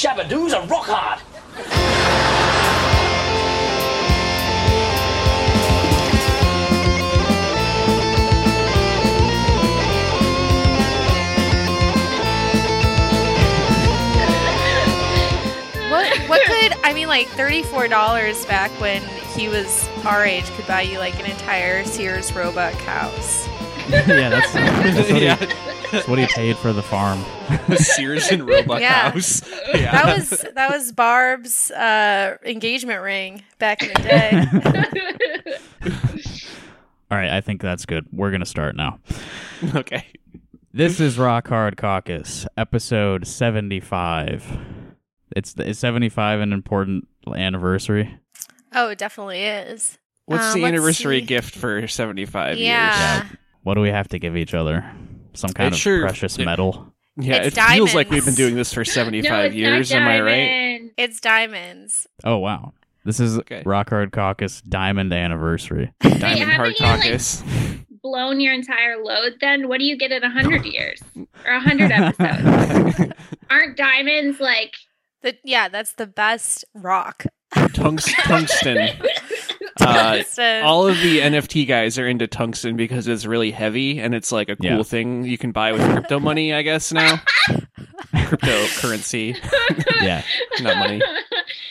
shabadoos are rock hard. What what could I mean like thirty four dollars back when he was our age could buy you like an entire Sears Roebuck house. yeah, that's, that's, what Yeah. He, that's what he paid for the farm. Sears and Roebuck Yeah. House. Yeah. That was that was Barb's uh, engagement ring back in the day. All right, I think that's good. We're gonna start now. okay. This is Rock Hard Caucus, episode seventy-five. It's is seventy-five an important anniversary? oh, it definitely is. What's Um, the let's anniversary see. gift for 75 years? Yeah. What do we have to give each other? Some kind It of sure- precious it- metal. Yeah, It's it feels like we've been doing this for 75 it's years. Am I right? It's diamonds. Oh wow, this is Okay. Rock Hard Caucus Diamond Anniversary. Diamond haven't Hard you, like- Caucus. Blown your entire load. Then what do you get in a hundred years or a hundred episodes? Aren't diamonds like? The, yeah, that's the best rock. Tungs- tungsten. Uh, all of the NFT guys are into tungsten because it's really heavy and it's like a cool Yeah. thing you can buy with crypto money, I guess now. Cryptocurrency, yeah. not money,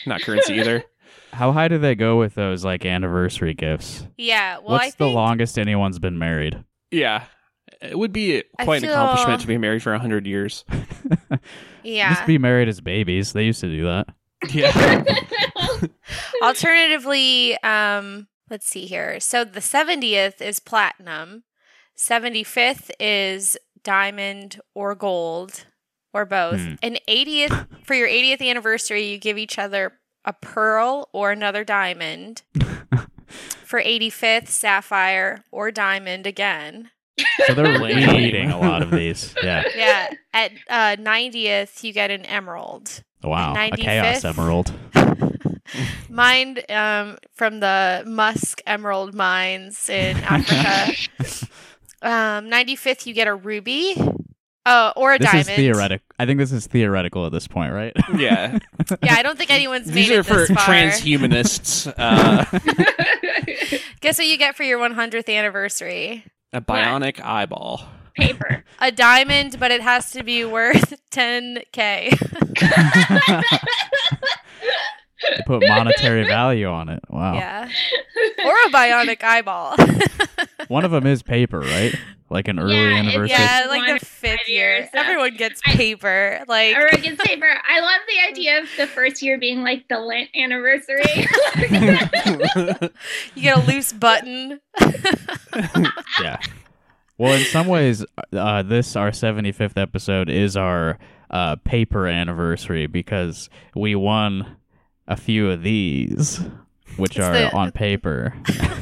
not currency either. How high do they go with those like anniversary gifts? yeah. Well, What's I the think longest anyone's been married? Yeah. It would be I quite an accomplishment to be married for 100 years. yeah. Just be married as babies. They used to do that. Yeah. Alternatively, um, let's see here. So the 70th is platinum, 75th is diamond or gold or both. Hmm. And 80th for your 80th anniversary, you give each other a pearl or another diamond. for 85th, sapphire or diamond again. So they're repeating a lot of these. Yeah. Yeah. At uh, 90th, you get an emerald. Wow. A chaos emerald. Mine um, from the Musk Emerald Mines in Africa. um, 95th, you get a ruby. Oh, or a This diamond. is theoretical. I think this is theoretical at this point, right? yeah. Yeah, I don't think anyone's These made are it for far. transhumanists. Uh, Guess what you get for your 100th anniversary? a bionic eyeball. Paper. A diamond, but it has to be worth 10k. They put monetary value on it. Wow. Yeah. Or a bionic eyeball. One of them is paper, right? Like an early Yeah, anniversary. yeah, like the fifth five year. so- Everyone gets I- paper. Like Or against paper. I love the idea of the first year being like the Lent anniversary. you get a loose button. yeah. Well, in some ways, uh, this our 75th episode is our uh, paper anniversary because we won a few of these, which It's are the- on paper.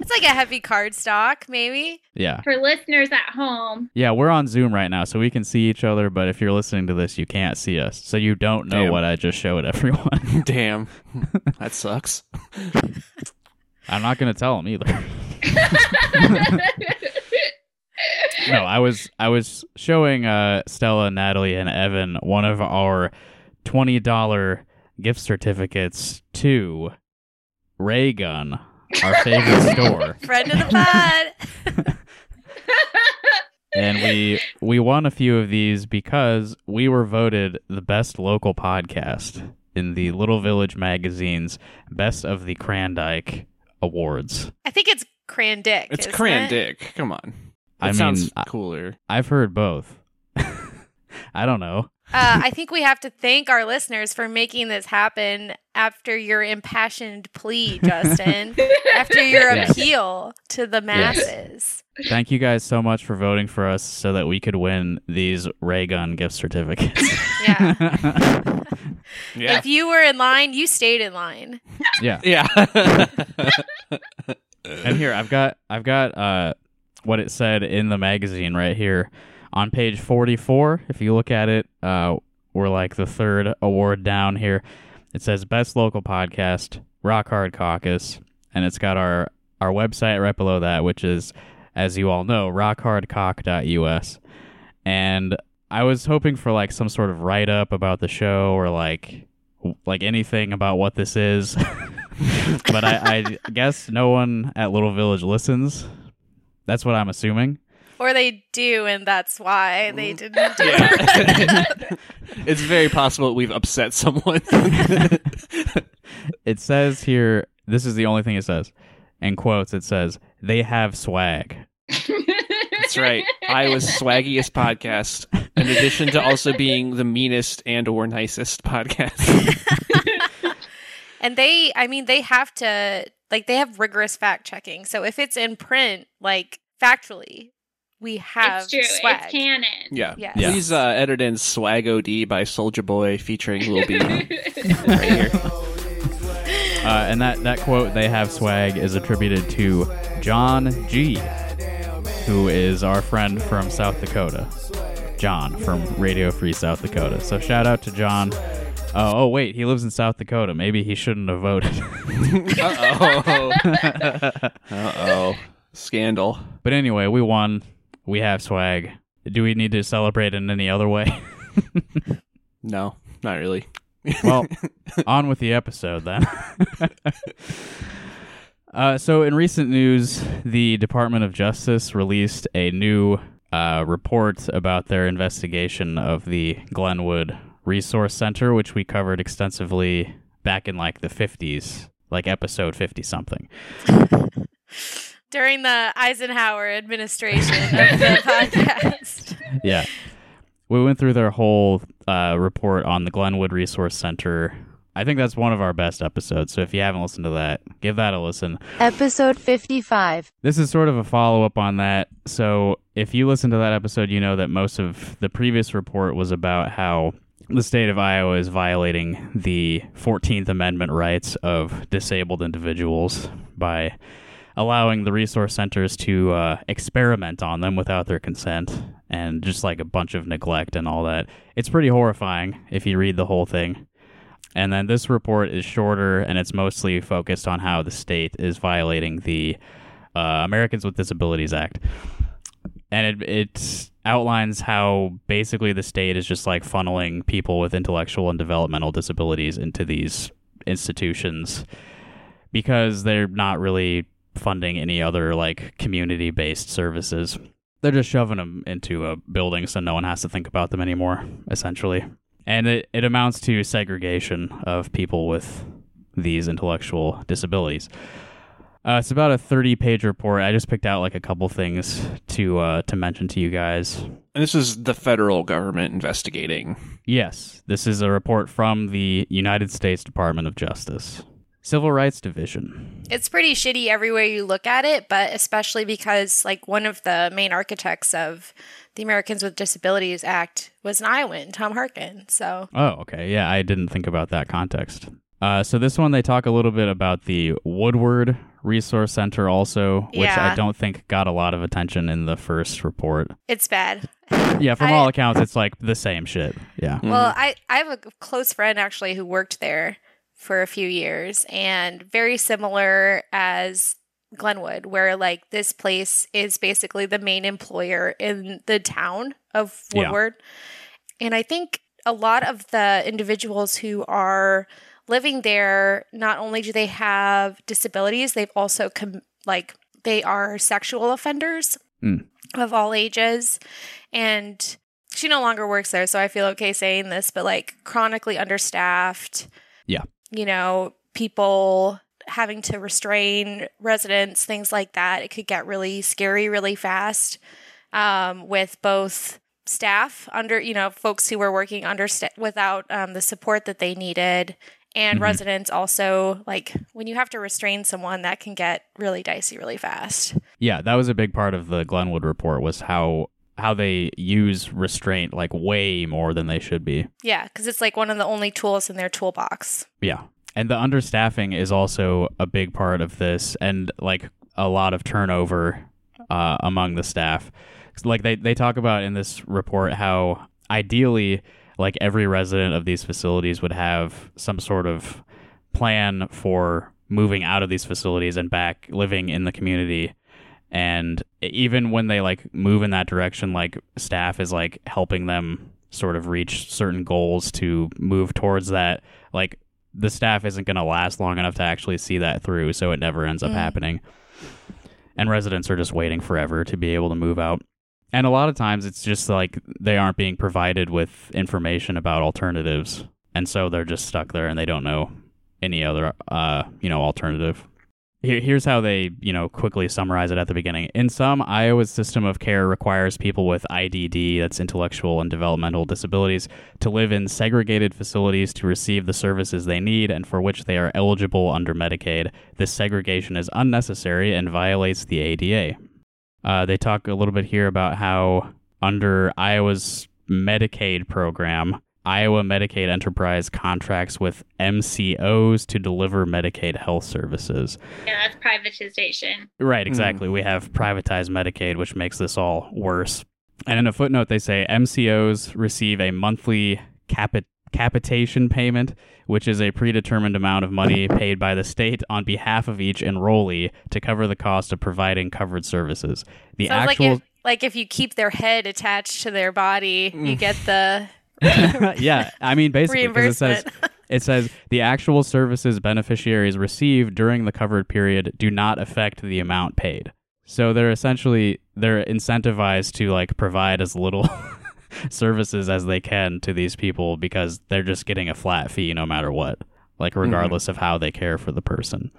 It's like a heavy card stock, maybe. yeah. For listeners at home, Yeah, we're on Zoom right now, so we can see each other. But if you're listening to this, you can't see us, so you don't know Damn. what I just showed everyone. Damn. That sucks. I'm not gonna tell them either. no, I was I was showing uh, Stella, Natalie, and Evan one of our twenty dollar gift certificates to Raygun, our favorite store, Friend of the pod. and we we won a few of these because we were voted the best local podcast in the Little Village magazine's Best of the Crandike Awards. I think it's Crandick. It's isn't Cran it? Come on. That I mean, sounds I- cooler. I've heard both. I don't know. Uh, I think we have to thank our listeners for making this happen after your impassioned plea, Justin. after your Yes. appeal to the masses. Thank you guys so much for voting for us so that we could win these Raygun gift certificates. Yeah. Yeah. If you were in line, you stayed in line. yeah. Yeah. And here I've got I've got uh what it said in the magazine right here on page 44. If you look at it, uh we're like the third award down here. It says best local podcast, Rock Hard Caucus, and it's got our our website right below that, which is as you all know, rockhardcock.us. And I was hoping for like some sort of write up about the show or like like anything about what this is. but I, I guess no one at Little Village listens. That's what I'm assuming. Or they do, and that's why they mm. didn't do it. It's very possible that we've upset someone. It says here, this is the only thing it says. In quotes, it says, they have swag. That's right. Iowa's swaggiest podcast, in addition to also being the meanest and or nicest podcast. And they, I mean, they have to, like, they have rigorous fact checking. So if it's in print, like, factually, we have it's true. swag. It's canon. Yeah. Yes. Yeah. Please uh, edit in Swag OD by Soulja Boy featuring Lil B right here. Uh, and that, that quote, they have swag, is attributed to John G., who is our friend from South Dakota. John from Radio Free South Dakota. So shout out to John. Uh, oh, wait, he lives in South Dakota. Maybe he shouldn't have voted. Uh-oh. Uh-oh. Scandal. but anyway, we won. We have swag. Do we need to celebrate in any other way? No, not really. well, on with the episode then. uh, so, in recent news, the Department of Justice released a new uh, report about their investigation of the Glenwood Resource Center, which we covered extensively back in like the 50s, like episode 50 something. During the Eisenhower administration of the podcast. Yeah. We went through their whole uh, report on the Glenwood Resource Center. I think that's one of our best episodes. So if you haven't listened to that, give that a listen. Episode 55. This is sort of a follow up on that. So, if you listen to that episode, you know that most of the previous report was about how the state of Iowa is violating the 14th Amendment rights of disabled individuals by allowing the resource centers to uh, experiment on them without their consent and just like a bunch of neglect and all that. It's pretty horrifying if you read the whole thing. And then this report is shorter and it's mostly focused on how the state is violating the uh, Americans with Disabilities Act. And it, it outlines how basically the state is just like funneling people with intellectual and developmental disabilities into these institutions because they're not really funding any other like community based services. They're just shoving them into a building so no one has to think about them anymore, essentially. And it, it amounts to segregation of people with these intellectual disabilities. Uh, it's about a 30 page report. I just picked out like a couple things to uh, to mention to you guys. And this is the federal government investigating. Yes, this is a report from the United States Department of Justice, Civil Rights Division. It's pretty shitty everywhere you look at it, but especially because like one of the main architects of the Americans with Disabilities Act was an Iowan, Tom Harkin. So Oh, okay. Yeah, I didn't think about that context. Uh, so this one, they talk a little bit about the Woodward Resource Center, also, which I don't think got a lot of attention in the first report. it's bad. Yeah, from I- all accounts, it's like the same shit. Yeah. Well, I, I have a close friend actually who worked there for a few years and very similar as Glenwood, where like this place is basically the main employer in the town of Yeah. Woodward. And I think a lot of the individuals who are living there, not only do they have disabilities, they've also com- like they are sexual offenders Mm. of all ages. And she no longer works there, so I feel okay saying this, but like chronically understaffed. Yeah. You know, people having to restrain residents, things like that. It could get really scary really fast um, with both staff under, you know, folks who were working under without um, the support that they needed. And Mhm. residents also, like when you have to restrain someone, that can get really dicey really fast. Yeah, that was a big part of the Glenwood report was how how they use restraint like way more than they should be. Yeah, because it's like one of the only tools in their toolbox. Yeah. And the understaffing is also a big part of this and like a lot of turnover uh, among the staff. Like they, they talk about in this report how ideally like every resident of these facilities would have some sort of plan for moving out of these facilities and back living in the community and even when they like move in that direction like staff is like helping them sort of reach certain goals to move towards that like the staff isn't going to last long enough to actually see that through so it never ends up Mm. happening. And residents are just waiting forever to be able to move out. And a lot of times it's just like they aren't being provided with information about alternatives. And so they're just stuck there and they don't know any other uh you know alternative here, here's how they, you know, quickly summarize it at the beginning. In some, Iowa's system of care requires people with IDD, that's intellectual and developmental disabilities, to live in segregated facilities to receive the services they need and for which they are eligible under Medicaid. This segregation is unnecessary and violates the ADA. Uh, they talk a little bit here about how under Iowa's Medicaid program, Iowa Medicaid Enterprise contracts with MCOs to deliver Medicaid health services. Yeah, that's privatization. Right, exactly. We have privatized Medicaid, which makes this all worse. And in a footnote, they say MCOs receive a monthly capit- capitation payment, which is a predetermined amount of money paid by the state on behalf of each enrollee to cover the cost of providing covered services. The Sounds actual. like if like if you keep their head attached to their body, Mm. you get the yeah, I mean, basically, because it says. It says the actual services beneficiaries receive during the covered period do not affect the amount paid. So they're essentially they're incentivized to like provide as little services as they can to these people because they're just getting a flat fee no matter what, like regardless of how they care for the person.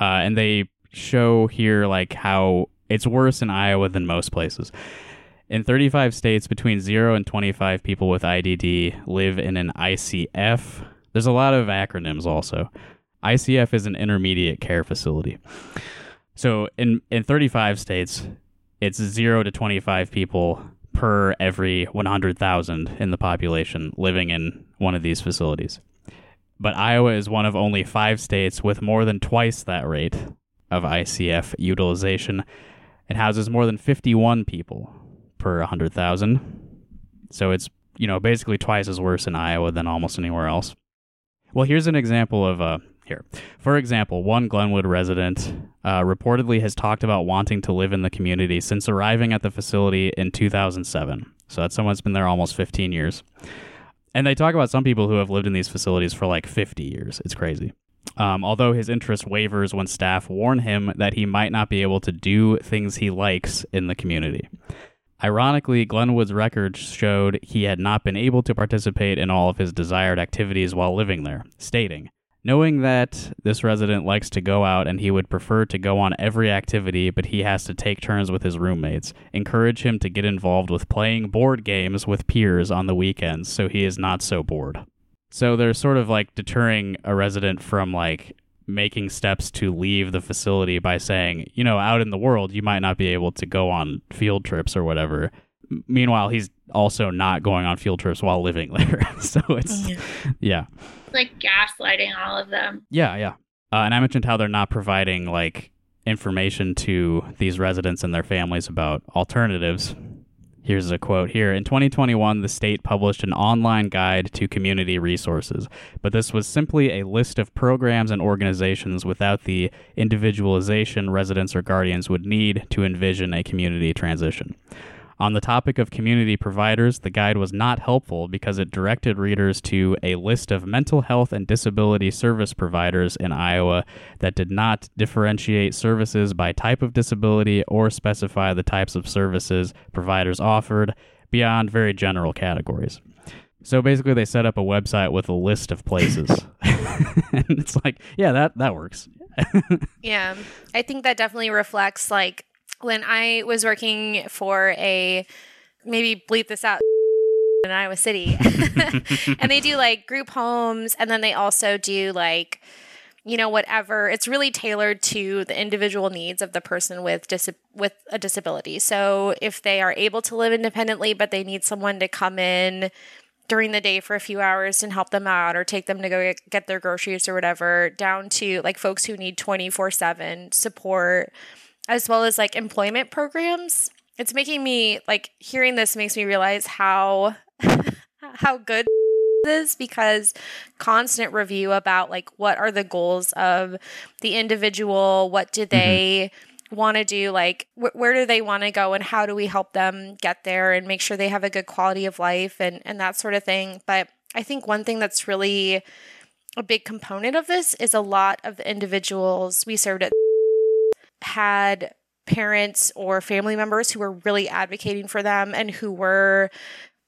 Uh, and they show here like how it's worse in Iowa than most places. In 35 states, between 0 and 25 people with IDD live in an ICF. There's a lot of acronyms also. ICF is an intermediate care facility. So in, in 35 states, it's 0 to 25 people per every 100,000 in the population living in one of these facilities. But Iowa is one of only five states with more than twice that rate of ICF utilization. It houses more than 51 people per 100,000. So it's, you know, basically twice as worse in Iowa than almost anywhere else. Well, here's an example of uh here. For example, one Glenwood resident uh, reportedly has talked about wanting to live in the community since arriving at the facility in 2007. So that's someone that's been there almost 15 years. And they talk about some people who have lived in these facilities for like 50 years. It's crazy. Um, although his interest wavers when staff warn him that he might not be able to do things he likes in the community. Ironically, Glenwood's records showed he had not been able to participate in all of his desired activities while living there, stating, Knowing that this resident likes to go out and he would prefer to go on every activity, but he has to take turns with his roommates, encourage him to get involved with playing board games with peers on the weekends so he is not so bored. So they're sort of like deterring a resident from like making steps to leave the facility by saying, you know, out in the world, you might not be able to go on field trips or whatever. M- Meanwhile, he's also not going on field trips while living there. so it's, yeah. It's like gaslighting all of them. Yeah, yeah. Uh, and I mentioned how they're not providing like information to these residents and their families about alternatives. Here's a quote here. In 2021, the state published an online guide to community resources, but this was simply a list of programs and organizations without the individualization residents or guardians would need to envision a community transition. On the topic of community providers, the guide was not helpful because it directed readers to a list of mental health and disability service providers in Iowa that did not differentiate services by type of disability or specify the types of services providers offered beyond very general categories. So basically, they set up a website with a list of places. and it's like, yeah, that, that works. Yeah. I think that definitely reflects like when I was working for a maybe bleep this out in Iowa City. and they do like group homes and then they also do like you know whatever it's really tailored to the individual needs of the person with dis- with a disability. So if they are able to live independently but they need someone to come in during the day for a few hours and help them out or take them to go get, get their groceries or whatever down to like folks who need 24/7 support as well as like employment programs. It's making me like hearing this makes me realize how how good this is because constant review about like what are the goals of the individual, what do mm-hmm. they want to do? Like wh- where do they want to go and how do we help them get there and make sure they have a good quality of life and and that sort of thing. But i think one thing that's really a big component of this is a lot of the individuals we served at had parents or family members who were really advocating for them and who were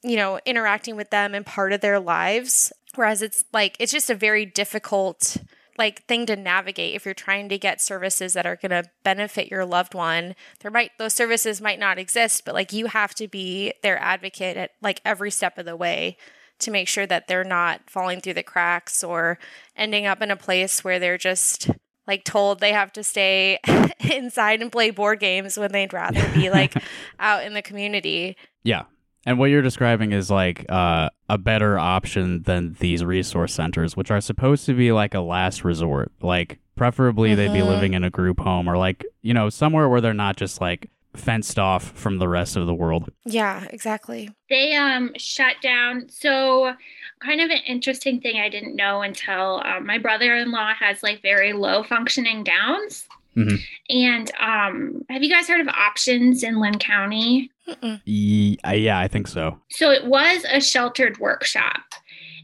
you know interacting with them and part of their lives. Whereas it's like it's just a very difficult like thing to navigate if you're trying to get services that are going to benefit your loved one. There might those services might not exist but like you have to be their advocate at like every step of the way to make sure that they're not falling through the cracks or ending up in a place where they're just like told they have to stay inside and play board games when they'd rather be like out in the community. Yeah. And what you're describing is like uh, a better option than these resource centers, which are supposed to be like a last resort. Like, preferably, they'd be Mhm. living in a group home or like, you know, somewhere where they're not just like fenced off from the rest of the world. Yeah, exactly. They um shut down. So kind of an interesting thing I didn't know until um, my brother-in-law has like very low functioning downs. Mhm. And um, have you guys heard of options in Linn County? Mm-mm. Ye- uh, yeah, I think so. So it was a sheltered workshop.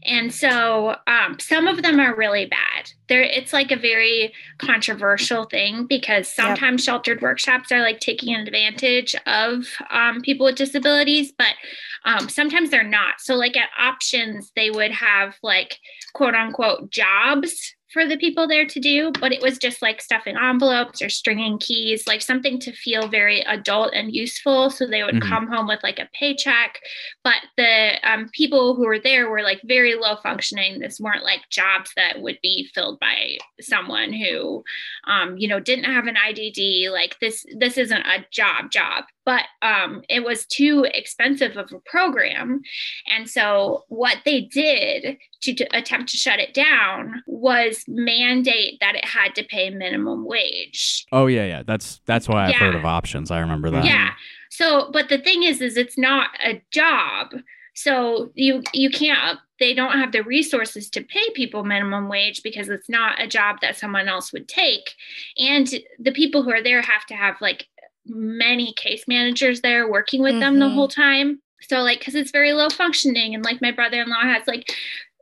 And so um, some of them are really bad. There, it's like a very controversial thing because sometimes sheltered workshops are like taking advantage of um, people with disabilities, but um, sometimes they're not. So, like at options, they would have like quote unquote jobs for the people there to do, but it was just like stuffing envelopes or stringing keys, like something to feel very adult and useful. So they would Mhm. come home with like a paycheck, but the um, people who were there were like very low functioning. This weren't like jobs that would be filled by someone who, um, you know, didn't have an IDD. Like this, this isn't a job job, but um, it was too expensive of a program, and so what they did to, to attempt to shut it down was mandate that it had to pay minimum wage. Oh yeah, yeah. That's that's why I've Yeah. heard of options. I remember that. Yeah. So, but the thing is, is it's not a job. So you you can't. They don't have the resources to pay people minimum wage because it's not a job that someone else would take, and the people who are there have to have like many case managers there working with them the Mhm. whole time. So like, because it's very low functioning, and like my brother-in-law has like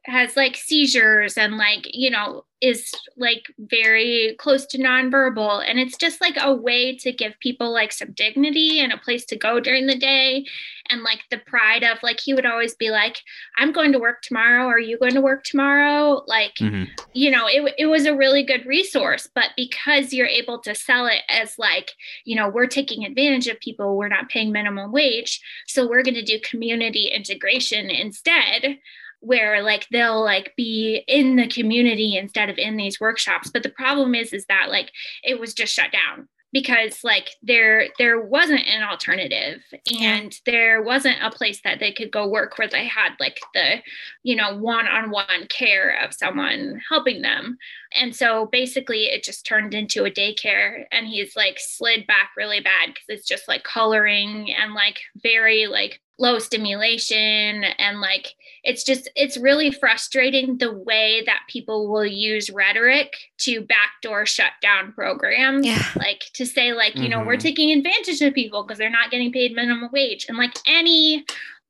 has like seizures and like you know is like very close to nonverbal. And it's just like a way to give people like some dignity and a place to go during the day. And like the pride of like he would always be like i'm going to work tomorrow. Are you going to work tomorrow? Like Mhm. you know it, it was a really good resource. But because you're able to sell it as like you know we're taking advantage of people we're not paying minimum wage so we're going to do community integration instead where like they'll like be in the community instead of in these workshops. But the problem is is that like it was just shut down because like there there wasn't an alternative. And there wasn't a place that they could go work where they had like the you know one-on-one care of someone helping them. And so basically it just turned into a daycare. And he's like slid back really bad because it's just like coloring and like very like low stimulation and like it's just it's really frustrating the way that people will use rhetoric to backdoor shut down programs Yeah. like to say like you know we're Mhm. taking advantage of people because they're not getting paid minimum wage and like any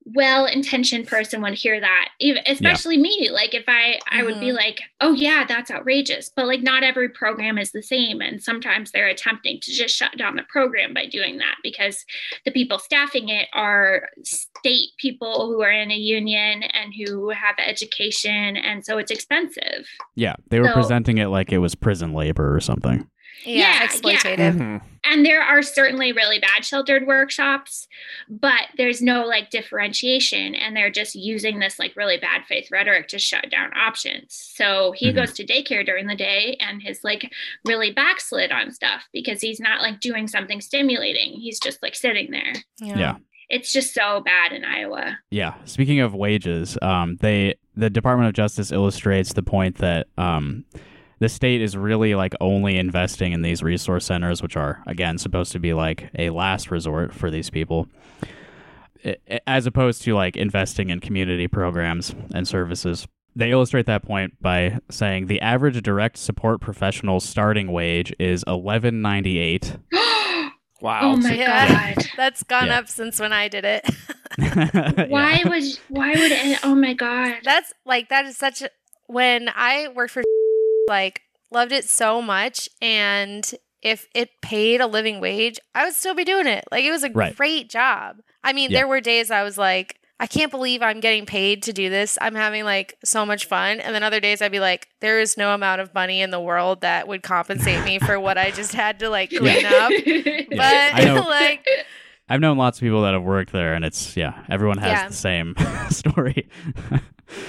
well-intentioned person would hear that even especially me like if i i would be mm-hmm. like oh yeah that's outrageous but like not every program is the same and sometimes they're attempting to just shut down the program by doing that because the people staffing it are state people who are in a union and who have education and so it's expensive. Yeah, they were So- presenting it like it was prison labor or something. Yeah, Yeah, yeah. exploitative. Mhm. and there are certainly really bad sheltered workshops but there's no like differentiation and they're just using this like really bad faith rhetoric to shut down options so he Mhm. goes to daycare during the day and his like really backslid on stuff because he's not like doing something stimulating he's just like sitting there Yeah. it's just so bad in iowa Yeah. Speaking of wages, um, they the Department of Justice illustrates the point that um, the state is really like only investing in these resource centers, which are again supposed to be like a last resort for these people, i- i- as opposed to like investing in community programs and services. They illustrate that point by saying the average direct support professional starting wage is eleven ninety eight Wow. Oh my Yeah. god. That's gone Yeah. up since when I did it. Why Yeah. would why would oh my god. That's like that is such a when I worked for like loved it so much and if it paid a living wage, I would still be doing it. Like it was a Right. great job. I mean, Yeah. there were days I was like, I can't believe I'm getting paid to do this. I'm having like so much fun. And then other days I'd be like, there is no amount of money in the world that would compensate me for what I just had to like clean up. But I know. like I've known lots of people that have worked there, and it's yeah, everyone has Yeah. the same story.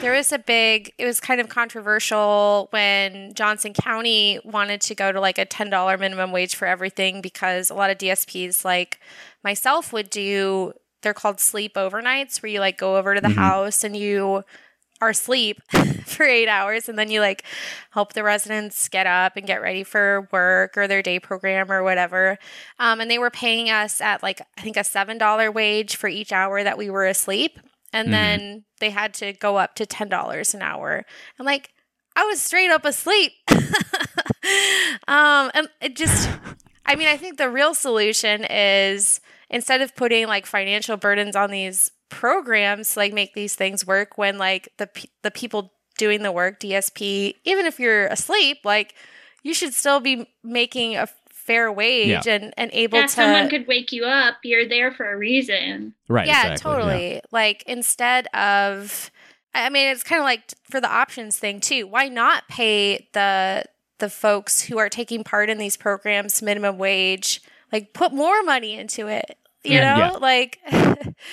There was a big, it was kind of controversial when Johnson County wanted to go to like a $10 minimum wage for everything because a lot of DSPs, like myself, would do, they're called sleep overnights where you like go over to the Mhm. house and you are asleep for eight hours and then you like help the residents get up and get ready for work or their day program or whatever. Um, and they were paying us at like, I think a $7 wage for each hour that we were asleep. And Mhm. then they had to go up to $10 an hour. I'm like, I was straight up asleep. um, and it just, I mean, I think the real solution is instead of putting like financial burdens on these programs, to like make these things work when like the the people doing the work, DSP, even if you're asleep, like you should still be making a fair wage and and able Yeah, to someone could wake you up. You're there for a reason. right. yeah, exactly, totally. Like instead of, I mean, it's kind of like for the options thing too. Why not pay the the folks who are taking part in these programs minimum wage? Like put more money into it. You Yeah. know, Yeah. like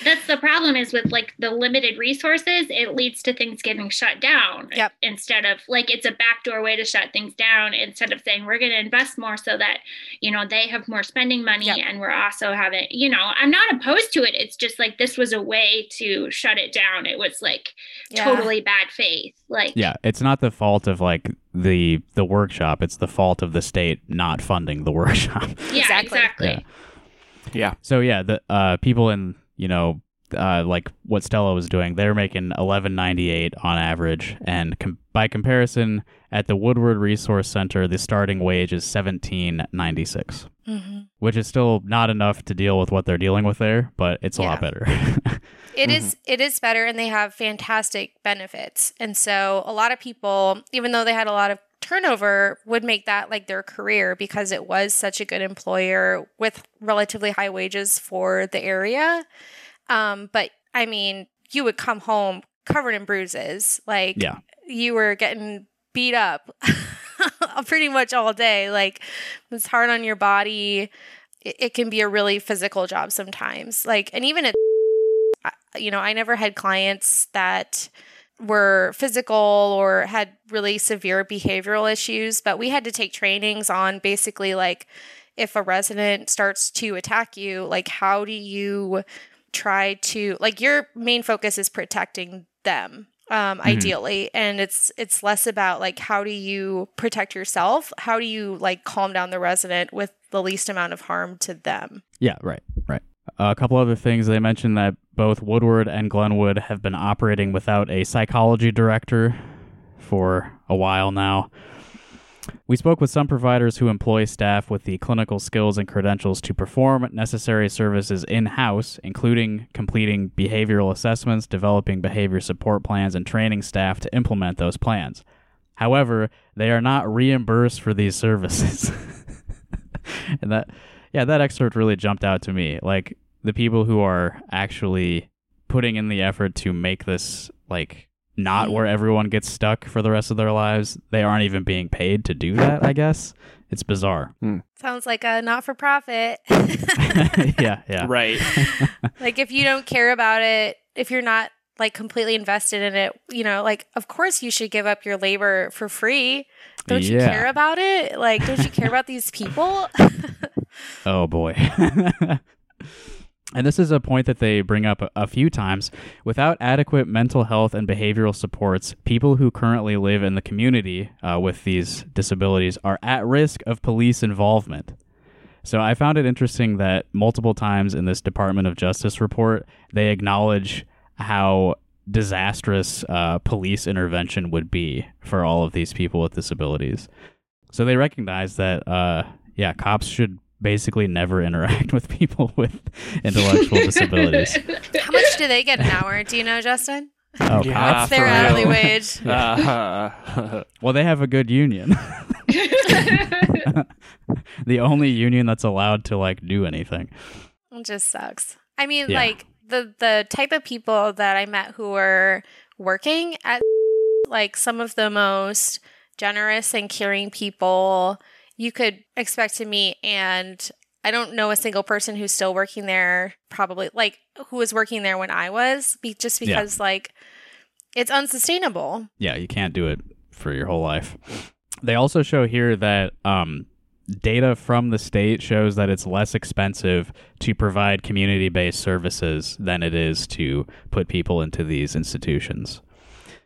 That's the problem is with like the limited resources, it leads to things getting shut down. Yep. Instead of like it's a backdoor way to shut things down instead of saying we're going to invest more so that, you know, they have more spending money Yep. and we're also having, you know, I'm not opposed to it. It's just like this was a way to shut it down. It was like Yeah. totally bad faith. Like Yeah, it's not the fault of like the the workshop. It's the fault of the state not funding the workshop. yeah, Exactly. exactly. Yeah. Yeah. So yeah, the uh, people in you know uh, like what Stella was doing, they're making eleven ninety eight on average, and com- by comparison, at the Woodward Resource Center, the starting wage is seventeen ninety six, Mhm. which is still not enough to deal with what they're dealing with there, but it's a lot better. It Mm-hmm. is it is better and they have fantastic benefits. And so a lot of people, even though they had a lot of turnover, would make that like their career because it was such a good employer with relatively high wages for the area. Um, but I mean, you would come home covered in bruises. Like Yeah. you were getting beat up pretty much all day. Like it's hard on your body. It, it can be a really physical job sometimes. Like, and even at, you know, I never had clients that were physical or had really severe behavioral issues, but we had to take trainings on basically like if a resident starts to attack you, like how do you try to like your main focus is protecting them um ideally and it's it's less about like how do you protect yourself? How do you like calm down the resident with the least amount of harm to them? Yeah, right, right. a couple other things they mentioned that both Woodward and Glenwood have been operating without a psychology director for a while now. We spoke with some providers who employ staff with the clinical skills and credentials to perform necessary services in house, including completing behavioral assessments, developing behavior support plans, and training staff to implement those plans. However, they are not reimbursed for these services. and that yeah, that excerpt really jumped out to me. Like the people who are actually putting in the effort to make this like not where everyone gets stuck for the rest of their lives, they aren't even being paid to do that, I guess. It's bizarre. Hmm. sounds like a not-for-profit yeah, yeah. Right. like if you don't care about it if you're not like completely invested in it you know like of course you should give up your labor for free don't you care about it like don't you care about these people Oh boy. And this is a point that they bring up a, few times. Without adequate mental health and behavioral supports, people who currently live in the community uh, with these disabilities are at risk of police involvement. So I found it interesting that multiple times in this Department of Justice report, they acknowledge how disastrous uh, police intervention would be for all of these people with disabilities. So they recognize that, uh, yeah, cops should basically never interact with people with intellectual disabilities. How much do they get an hour? Do you know, Justin? Oh, Yeah. cops? What's their for hourly wage? Uh, Well, they have a good union. the only union that's allowed to like do anything. It just sucks. I mean, Yeah. like the the type of people that I met who were working at like some of the most generous and caring people you could expect to meet and I don't know a single person who's still working there probably like who was working there when I was be, just Yeah. because like it's unsustainable. Yeah, you can't do it for your whole life. They also show here that um, data from the state shows that it's less expensive to provide community based services than it is to put people into these institutions.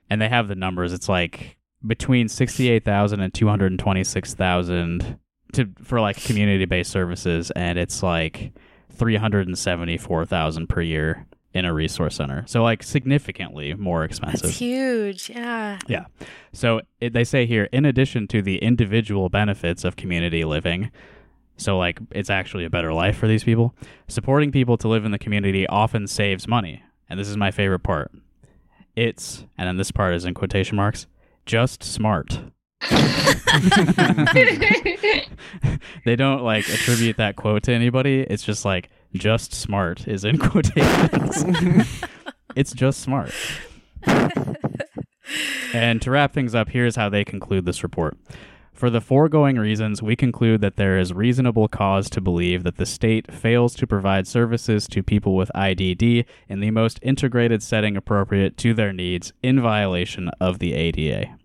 And they have the numbers. It's like between 68,000 and 226,000 to for like community based services and it's like 374,000 per year in a resource center. So like significantly more expensive. That's huge. Yeah. Yeah. So it, they say here, in addition to the individual benefits of community living, so like it's actually a better life for these people, supporting people to live in the community often saves money. And this is my favorite part. It's, and then this part is in quotation marks, just smart. they don't like attribute that quote to anybody. It's just like, just smart is in quotations. it's just smart. And to wrap things up, here's how they conclude this report. For the foregoing reasons, we conclude that there is reasonable cause to believe that the state fails to provide services to people with IDD in the most integrated setting appropriate to their needs in violation of the ADA.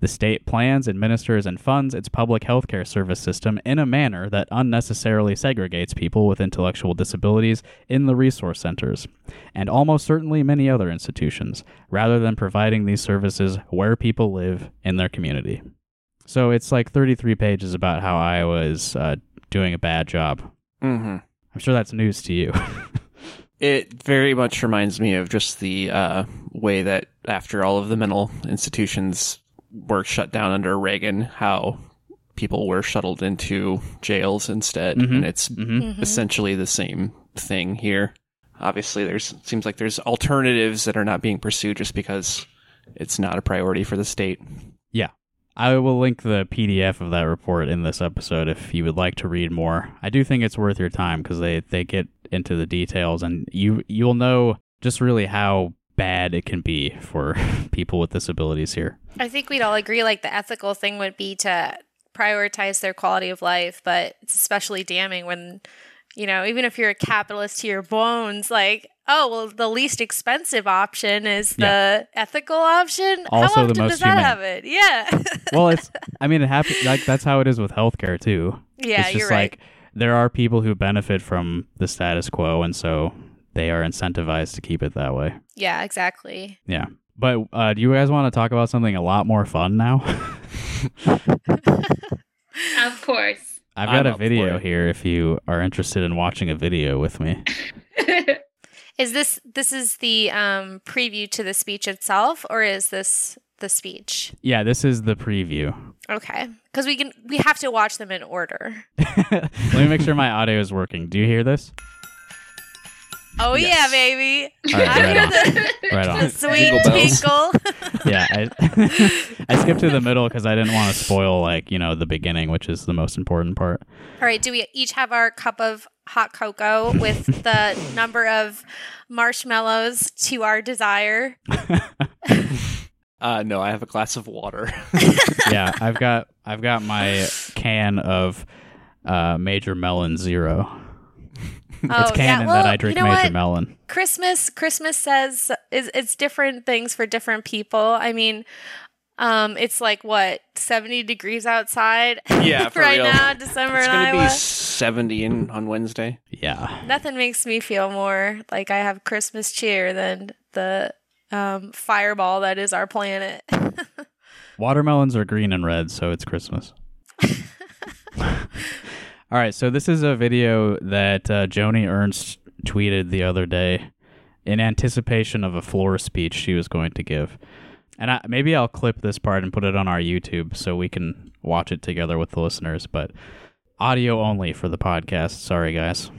The state plans, administers, and funds its public healthcare service system in a manner that unnecessarily segregates people with intellectual disabilities in the resource centers, and almost certainly many other institutions, rather than providing these services where people live in their community. So it's like 33 pages about how Iowa is uh, doing a bad job. hmm I'm sure that's news to you. It very much reminds me of just the uh, way that after all of the mental institutions were shut down under Reagan, how people were shuttled into jails instead, Mhm. and it's hmm essentially the same thing here. Obviously, there's seems like there's alternatives that are not being pursued just because it's not a priority for the state. Yeah. I will link the PDF of that report in this episode if you would like to read more. I do think it's worth your time because they, they get into the details and you you'll know just really how bad it can be for people with disabilities here. I think we'd all agree like the ethical thing would be to prioritize their quality of life, but it's especially damning when you know, even if you're a capitalist to your bones, like, oh well the least expensive option is the ethical option. Also How the often most does that humane. happen? Yeah. Well, it's I mean it happens like that's how it is with healthcare too. yeah, it's just you're right. like there are people who benefit from the status quo and so they are incentivized to keep it that way. yeah, exactly. Yeah. But uh, do you guys want to talk about something a lot more fun now? of course. I've I'm got a video here if you are interested in watching a video with me. Is this this is the um preview to the speech itself or is this the speech? Yeah, this is the preview. Okay. Cuz we can we have to watch them in order. Let me make sure my audio is working. Do you hear this? Oh Yes. yeah, baby. All right, I right hear on. the, Right the on. sweet tinkle. Yeah, I, I skipped to the middle because I didn't want to spoil like you know the beginning, which is the most important part. All right, do we each have our cup of hot cocoa with the number of marshmallows to our desire? Uh, no, I have a glass of water. yeah, I've got I've got my can of uh, Major Melon Zero. Oh, it's canon yeah. Well, that I drink you know Major what? Melon. Christmas Christmas says is it's different things for different people. I mean, um, it's like what seventy degrees outside. Yeah, for right real. now, December it's in gonna Iowa. be seventy in, on Wednesday. Yeah, Nothing makes me feel more like I have Christmas cheer than the um, fireball that is our planet. watermelons are green and red, so it's Christmas. All right, so this is a video that uh, Joni Ernst tweeted the other day in anticipation of a floor speech she was going to give. And I, maybe I'll clip this part and put it on our YouTube so we can watch it together with the listeners. But audio only for the podcast. Sorry, guys.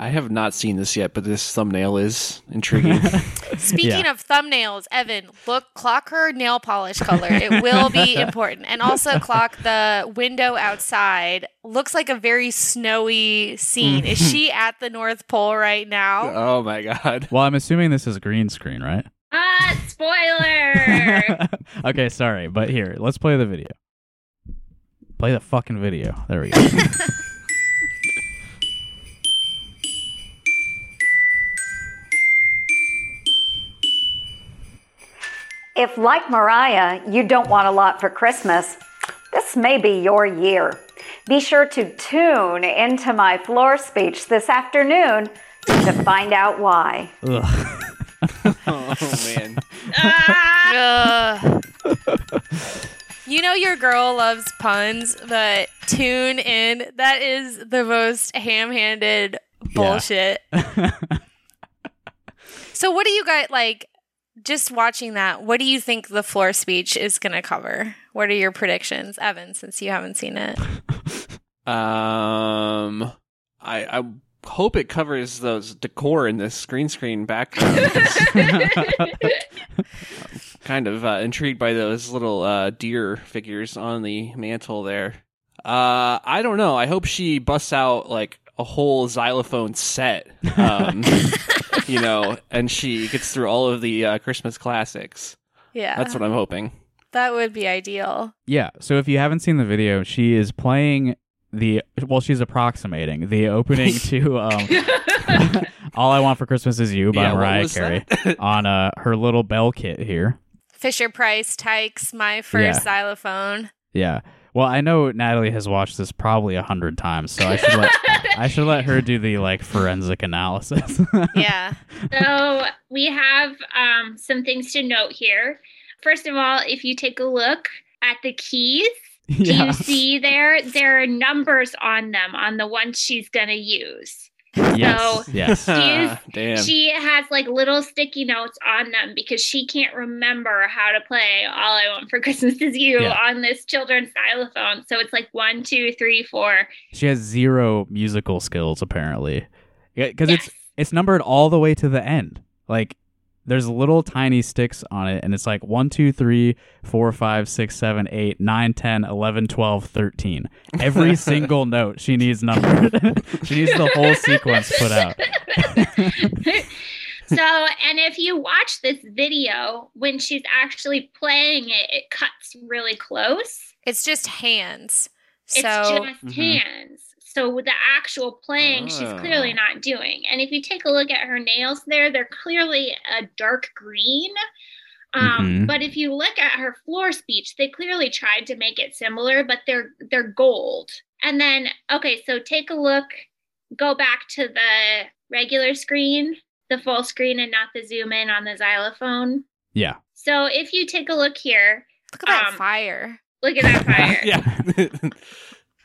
I have not seen this yet, but this thumbnail is intriguing. Speaking of thumbnails, Evan, look, clock her nail polish color. It will be important. And also clock the window outside. Looks like a very snowy scene. Is she at the North Pole right now? oh my god. Well, I'm assuming this is green screen, right? Ah, spoiler! okay, sorry, but here, let's play the video. Play the fucking video. There we go. If, like Mariah, you don't want a lot for Christmas, this may be your year. Be sure to tune into my floor speech this afternoon to find out why. Ugh. Oh man. Ah. Ugh. you know your girl loves puns, but tune in. That is the most ham-handed bullshit. Yeah. So what do you guys like just watching that, what do you think the floor speech is going to cover? What are your predictions, Evan, since you haven't seen it? Um, I I hope it covers those decor in this green screen background. kind of uh, intrigued by those little uh, deer figures on the mantle there. Uh, I don't know. I hope she busts out like a whole xylophone set. Um, you know, and she gets through all of the uh, Christmas classics. Yeah. That's what I'm hoping. that would be ideal. yeah, so if you haven't seen the video, she is playing the well, she's approximating the opening to um, "All I Want for Christmas Is You" by Yeah, Mariah Carey on uh, her little bell kit here. Fisher Price Tykes, my first Yeah. xylophone. Yeah. Well, I know Natalie has watched this probably a hundred times, so I should let I should let her do the like forensic analysis. Yeah. so we have um, some things to note here. First of all, if you take a look at the keys, do you see there? There are numbers on them on the ones she's going to use. Yes. So- yes. She's- ah, Damn. She has like little sticky notes on them because she can't remember how to play All I Want for Christmas Is You Yeah. on this children's xylophone. So it's like one, two, three, four. She has zero musical skills apparently, because Yes. it's it's numbered all the way to the end. Like there's little tiny sticks on it, and it's like one, two, three, four, five, six, seven, eight, nine, ten, eleven, twelve, thirteen. Every single note she needs numbered. she needs the whole sequence put out. so, and if you watch this video, when she's actually playing it, it cuts really close. It's just hands. It's So just Mhm. hands. So with the actual playing, she's clearly Oh. not doing. And if you take a look at her nails there, they're clearly a dark green. Um, Mhm. But if you look at her floor speech, they clearly tried to make it similar, but they're they're gold. And then okay, so take a look, go back to the regular screen, the full screen, and not the zoom in on the xylophone. Yeah. So if you take a look here, look at that um, fire. look at that fire. yeah.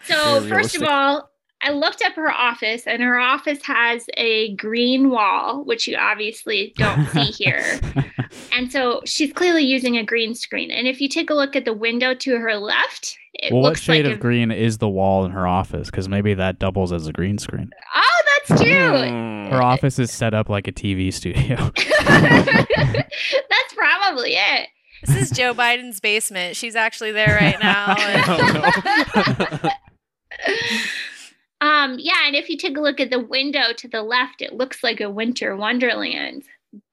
So, Very first of all, I looked up her office, and her office has a green wall, which you obviously don't see here. And so she's clearly using a green screen. And if you take a look at the window to her left, it well, what shade like of a- green is the wall in her office? Because maybe that doubles as a green screen. Oh, that's true. Hmm. Her office is set up like a TV studio. that's probably it. This is Joe Biden's basement. She's actually there right now. and- Um, yeah, and if you take a look at the window to the left, it looks like a winter wonderland.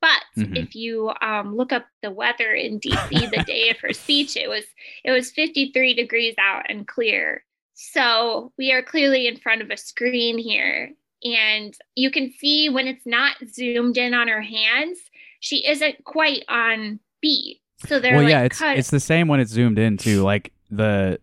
But Mhm. if you um, look up the weather in DC the day of her speech, it was it was 53 degrees out and clear. So we are clearly in front of a screen here, and you can see when it's not zoomed in on her hands, she isn't quite on beat. So they're well, like yeah, it's cut. it's the same when it's zoomed in too. Like the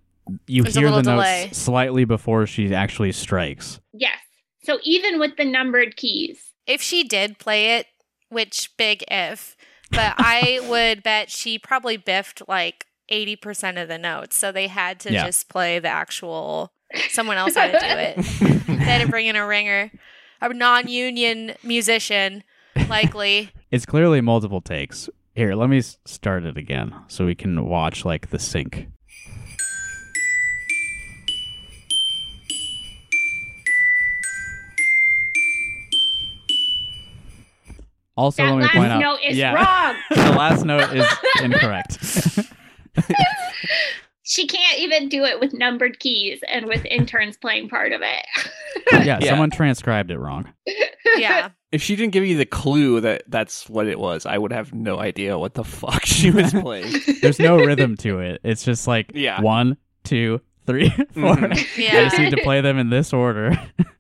you There's hear the little notes delay. slightly before she actually strikes. yes. So even with the numbered keys, if she did play it, which big if, but I would bet she probably biffed like 80% of the notes. So they had to Yeah. just play the actual, someone else had to do it. they had to bring in a ringer, a non union musician, likely. It's clearly multiple takes. Here, let me start it again so we can watch like the sync. Also, that let me last point out. note is yeah, wrong. the last note is incorrect. she can't even do it with numbered keys and with interns playing part of it. yeah, Yeah. someone transcribed it wrong. Yeah. If she didn't give you the clue that that's what it was, I would have no idea what the fuck she was playing. There's no rhythm to it. It's just like Yeah. one, two, three, four. Mhm. I Yeah. just need to play them in this order.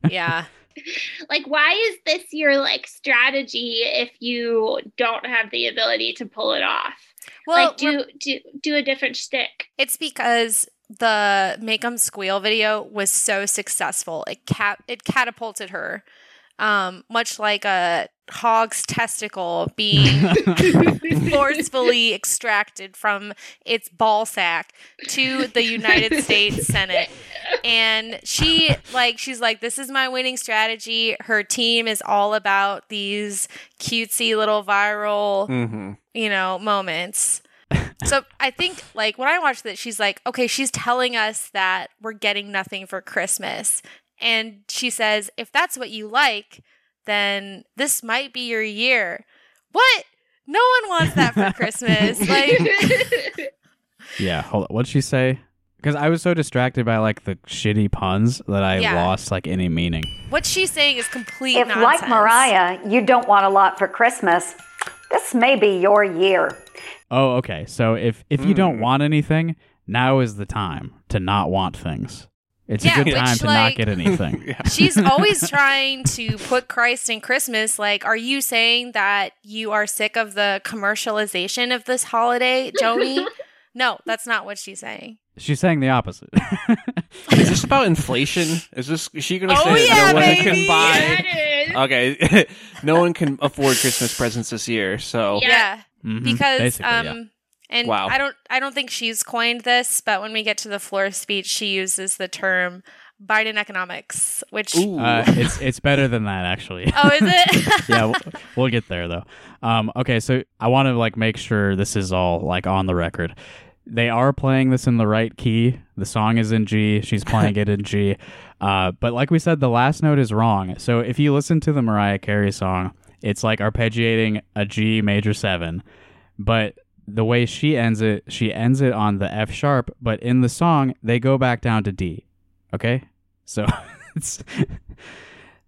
Yeah. like why is this your like strategy if you don't have the ability to pull it off? Well, like do do do a different stick It's because the Make 'em Squeal video was so successful. It cap it catapulted her. Um, much like a hog's testicle being forcefully extracted from its ball sack to the United States Senate. And she like she's like this is my winning strategy. Her team is all about these cutesy little viral hmm you know, moments. so I think like when I watched that, she's like, okay, she's telling us that we're getting nothing for Christmas. And she says, if that's what you like, then this might be your year. What? No one wants that for Christmas. Like yeah, hold on. What'd she say? Because I was so distracted by like the shitty puns that I Yeah. lost like any meaning. what she's saying is complete If, nonsense. like Mariah, you don't want a lot for Christmas, this may be your year. Oh, okay. So if if you Hmm. don't want anything, now is the time to not want things. It's Yeah, a good which, time to like- not get anything. Yeah. She's always trying to put Christ in Christmas. Like, are you saying that you are sick of the commercialization of this holiday, Joni? no, that's not what she's saying. She's saying the opposite. Is this about inflation? Is this is she going to Oh, say yeah, that no one can buy? it is. Okay, no one can afford Christmas presents this year. So Yeah. Yeah, Mhm, because basically, um, yeah. And Wow. I don't, I don't think she's coined this, but when we get to the floor speech, she uses the term Biden economics, which Uh, it's it's better than that actually. oh, is it? yeah, we'll, we'll get there though. Um, okay, so I want to like make sure this is all like on the record. They are playing this in the right key. The song is in G. She's playing it in G. Uh, but like we said, the last note is wrong. So if you listen to the Mariah Carey song, it's like arpeggiating a G major seven. But the way she ends it, she ends it on the F sharp. But in the song, they go back down to D. Okay, so it's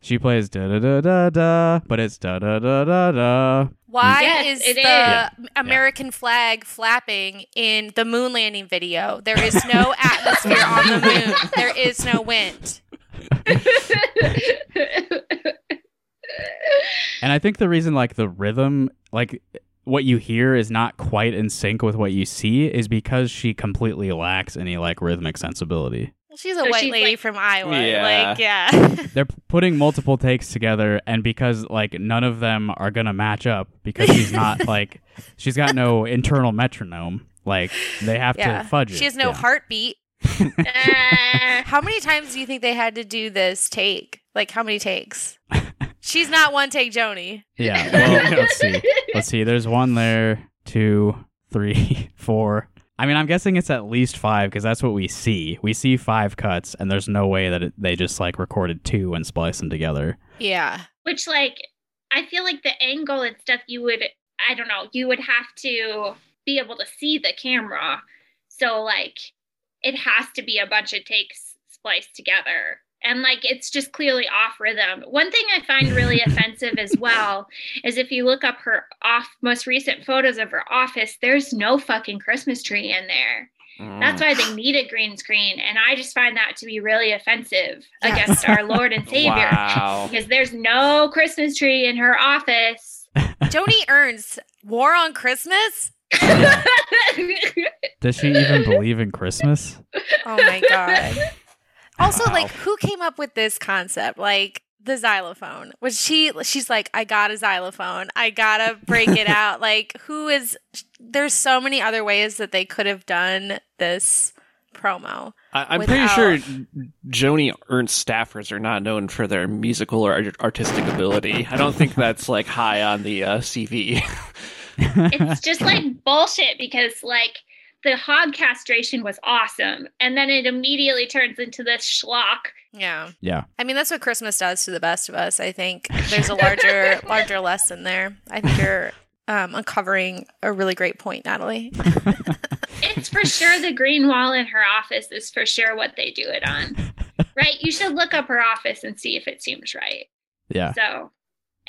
she plays da da da da da, but it's da da da da da. Why Yes, is it the is. Yeah. American flag flapping in the moon landing video? There is no atmosphere on the moon. There is no wind. And I think the reason like the rhythm, like what you hear is not quite in sync with what you see is because she completely lacks any like rhythmic sensibility. Well, she's a So white she's, lady like- from Iowa. Yeah. Like, yeah. They're putting multiple takes together and because like none of them are going to match up because she's not like she's got no internal metronome, like they have yeah. to fudge it. She has no Yeah. heartbeat. How many times do you think they had to do this take? Like, how many takes? She's not one take Joni. Yeah. Well, let's see. Let's see. There's one there, two, three, four. I mean, I'm guessing it's at least five because that's what we see. We see five cuts, and there's no way that it, they just like recorded two and spliced them together. Yeah. Which, like, I feel like the angle and stuff you would, I don't know, you would have to be able to see the camera. So, like, it has to be a bunch of takes spliced together. And, like, it's just clearly off rhythm. One thing I find really offensive as well is if you look up her off most recent photos of her office, there's no fucking Christmas tree in there. Mm. That's why they need a green screen. And I just find that to be really offensive Yes. against our Lord and Savior Wow. because there's no Christmas tree in her office. Joni Ernst, War on Christmas? Does she even believe in Christmas? Oh my God. Also, Wow. like, who came up with this concept? Like, the xylophone. Was she, she's like, I got a xylophone. I gotta break it out. Like, who is, there's so many other ways that they could have done this promo. I, I'm without- pretty sure Joni Ernst staffers are not known for their musical or art- artistic ability. I don't think that's like high on the uh, CV. it's just like bullshit because like the hog castration was awesome and then it immediately turns into this schlock Yeah. Yeah. I mean, that's what Christmas does to the best of us. I think there's a larger, larger lesson there. I think you're um, uncovering a really great point, Natalie. It's for sure the green wall in her office is for sure what they do it on. Right? You should look up her office and see if it seems right. Yeah. So,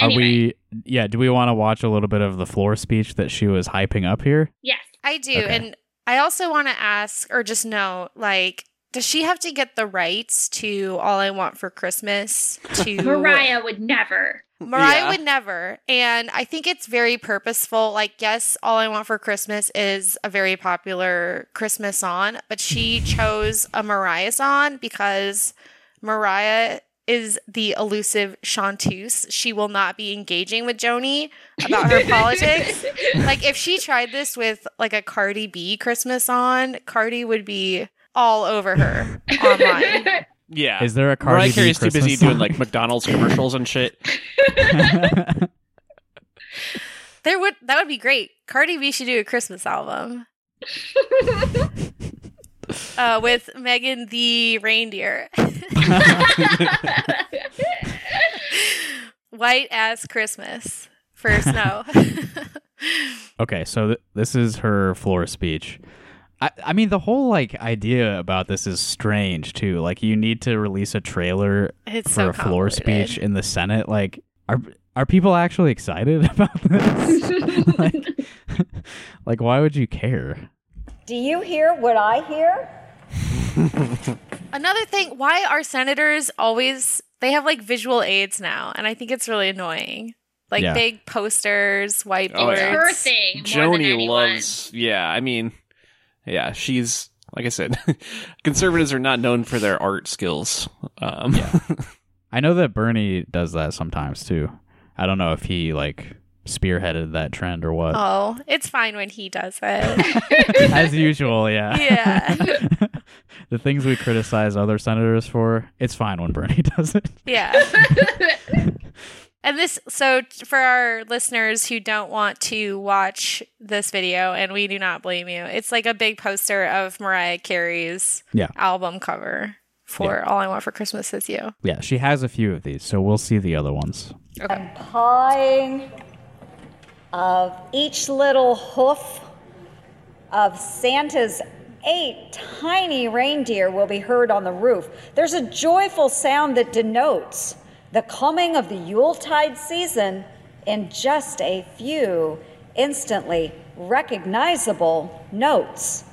Are we? Yeah. Do we want to watch a little bit of the floor speech that she was hyping up here? yes. I do. Okay. And I also want to ask or just know like, does she have to get the rights to All I Want for Christmas to Mariah would never. Mariah Yeah. would never. And I think it's very purposeful. Like, yes, All I Want for Christmas is a very popular Christmas song, but she chose a Mariah song because Mariah is the elusive chanteuse. She will not be engaging with Joni about her politics. Like, if she tried this with like a Cardi B Christmas on, Cardi would be all over her online. Yeah. Is there a Cardi Mariah B Carey's too Christmas busy song? doing like McDonald's commercials and shit. There would that would be great. Cardi B should do a Christmas album. uh, with Megan the reindeer. White as Christmas for snow. Okay, so th- this is her floor speech. I, I mean, the whole like idea about this is strange too. Like, you need to release a trailer it's for so a floor speech in the Senate. Like, are are people actually excited about this? like, like, why would you care? Do you hear what I hear? Another thing, why are senators always they have like visual aids now, and I think it's really annoying. Like Yeah. big posters, whiteboards. Oh, yeah. her thing. more Joni anyone. loves. Yeah, I mean, yeah, she's like I said. conservatives are not known for their art skills. Um, I know that Bernie does that sometimes too. I don't know if he like spearheaded that trend or what. Oh, it's fine when he does it. As usual, yeah. Yeah. the things we criticize other senators for, it's fine when Bernie does it. Yeah. and this, so for our listeners who don't want to watch this video, and we do not blame you, it's like a big poster of Mariah Carey's Yeah. album cover for All I Want for Christmas Is You. Yeah, she has a few of these, so we'll see the other ones. Okay. Pawing of each little hoof of Santa's eight tiny reindeer will be heard on the roof. There's a joyful sound that denotes the coming of the Yuletide season in just a few instantly recognizable notes.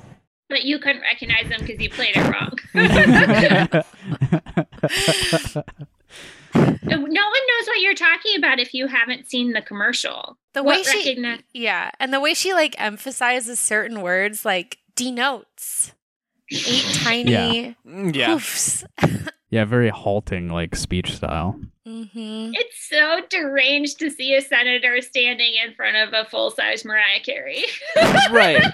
But you couldn't recognize them because you played it wrong. no one knows what you're talking about if you haven't seen the commercial. The What way she, recogni- yeah, and the way she like emphasizes certain words, like denotes eight tiny Yeah. Mm, yeah. hoofs. Yeah, very halting like speech style. hmm It's so deranged to see a senator standing in front of a full size Mariah Carey. right.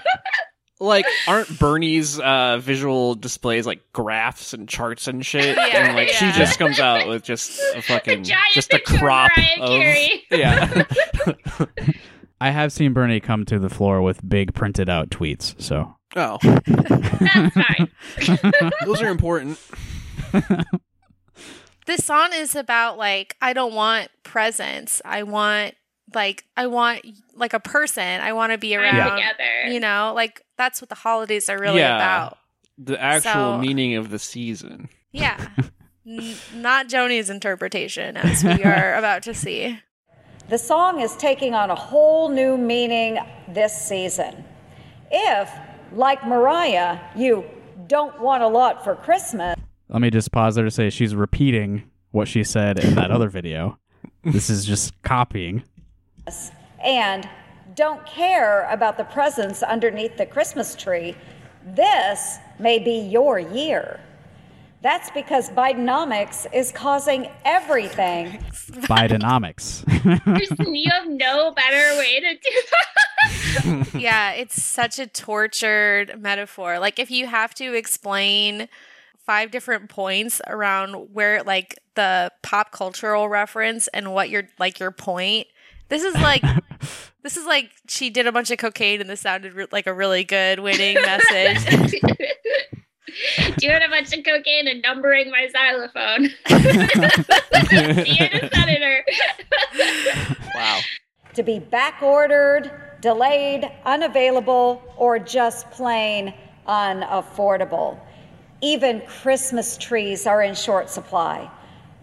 Like, aren't Bernie's uh, visual displays like graphs and charts and shit? Yeah, and like she just comes out with just a fucking giant just a picture of crop of Carey. yeah. I have seen Bernie come to the floor with big printed out tweets, so oh, That's fine. those are important. This song is about like I don't want presents. I want like I want like a person. I want to be I'm around. together. You know, like that's what the holidays are really Yeah. about. The actual So- meaning of the season. Yeah. N- not Joni's interpretation, as we are about to see. The song is taking on a whole new meaning this season. If, like Mariah, you don't want a lot for Christmas, let me just pause there to say she's repeating what she said in that other video. This is just copying. And don't care about the presents underneath the Christmas tree, this may be your year. That's because Bidenomics is causing everything Bidenomics. You have no better way to do that. Yeah, it's such a tortured metaphor. Like if you have to explain five different points around where like the pop cultural reference and what your like your point. This is like this is like she did a bunch of cocaine and this sounded re- like a really good winning message. doing a bunch of cocaine and numbering my xylophone. Being a senator. Wow. to be back ordered, delayed, unavailable, or just plain unaffordable. Even Christmas trees are in short supply.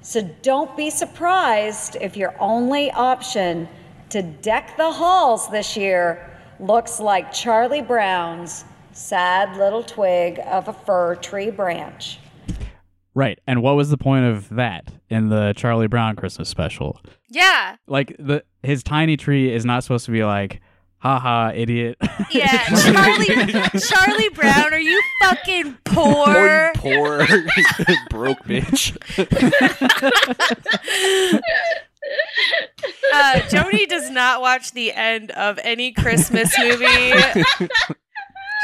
So don't be surprised if your only option to deck the halls this year looks like Charlie Brown's sad little twig of a fir tree branch. Right. And what was the point of that in the Charlie Brown Christmas special? Yeah. Like the his tiny tree is not supposed to be like, haha, idiot. Yeah. Charlie Charlie Brown, are you fucking poor? Poor, broke bitch. Uh, Joni does not watch the end of any Christmas movie.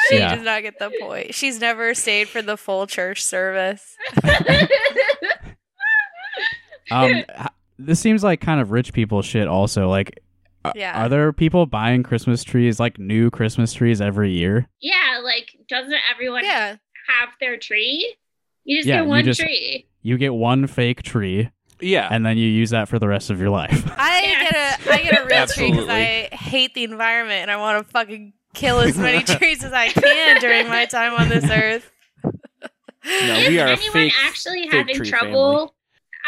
She Yeah. does not get the point. She's never stayed for the full church service. um this seems like kind of rich people shit also. Like a- Yeah. are there people buying Christmas trees like new Christmas trees every year? Yeah, like doesn't everyone Yeah. have their tree? You just Yeah, get you one just- tree. You get one fake tree Yeah. and then you use that for the rest of your life. I Yes. get a I get a real tree because I hate the environment and I want to fucking kill as many trees as I can during my time on this earth. no, Is we are anyone fake. actually fake having tree trouble?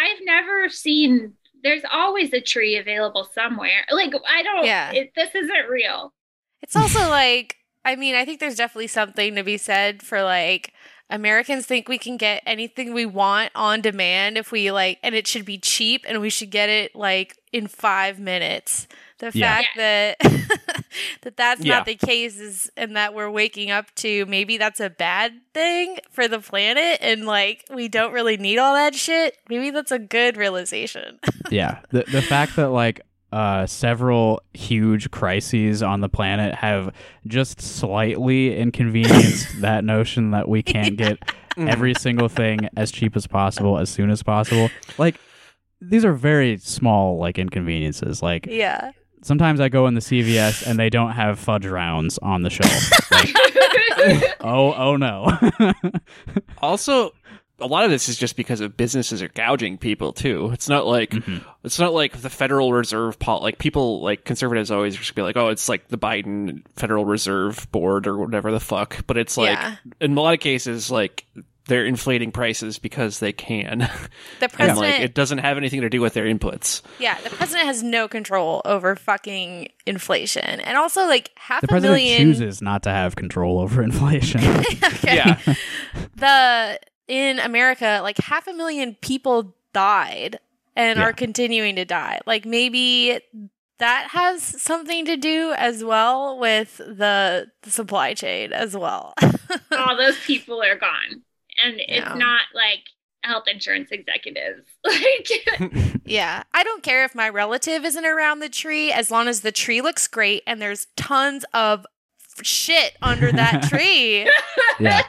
I've never seen. There's always a tree available somewhere. Like I don't. Yeah. It, this isn't real. It's also like, I mean, I think there's definitely something to be said for like Americans think we can get anything we want on demand if we like, and it should be cheap and we should get it like in five minutes. The Yeah. fact that that that's Yeah. not the case is, and that we're waking up to maybe that's a bad thing for the planet, and like we don't really need all that shit. Maybe that's a good realization. yeah. The the fact that like uh several huge crises on the planet have just slightly inconvenienced that notion that we can't get every single thing as cheap as possible as soon as possible. Like these are very small like inconveniences. Like yeah. sometimes I go in the CVS and they don't have fudge rounds on the shelf. Like, oh oh no. Also, a lot of this is just because of businesses are gouging people too. It's not like Mhm. it's not like the Federal Reserve pol- like people like conservatives always just be like, oh, it's like the Biden Federal Reserve Board or whatever the fuck. But it's like Yeah. in a lot of cases, like they're inflating prices because they can, The and president like it doesn't have anything to do with their inputs. Yeah, the president has no control over fucking inflation. And also like half the a president million chooses not to have control over inflation. Okay. Yeah, The in America, like half a million people died and Yeah. are continuing to die. Like maybe that has something to do as well with the, the supply chain as well. All those people are gone, and it's Yeah. not like health insurance executives. Like yeah. I don't care if my relative isn't around the tree as long as the tree looks great and there's tons of shit under that tree. Yeah.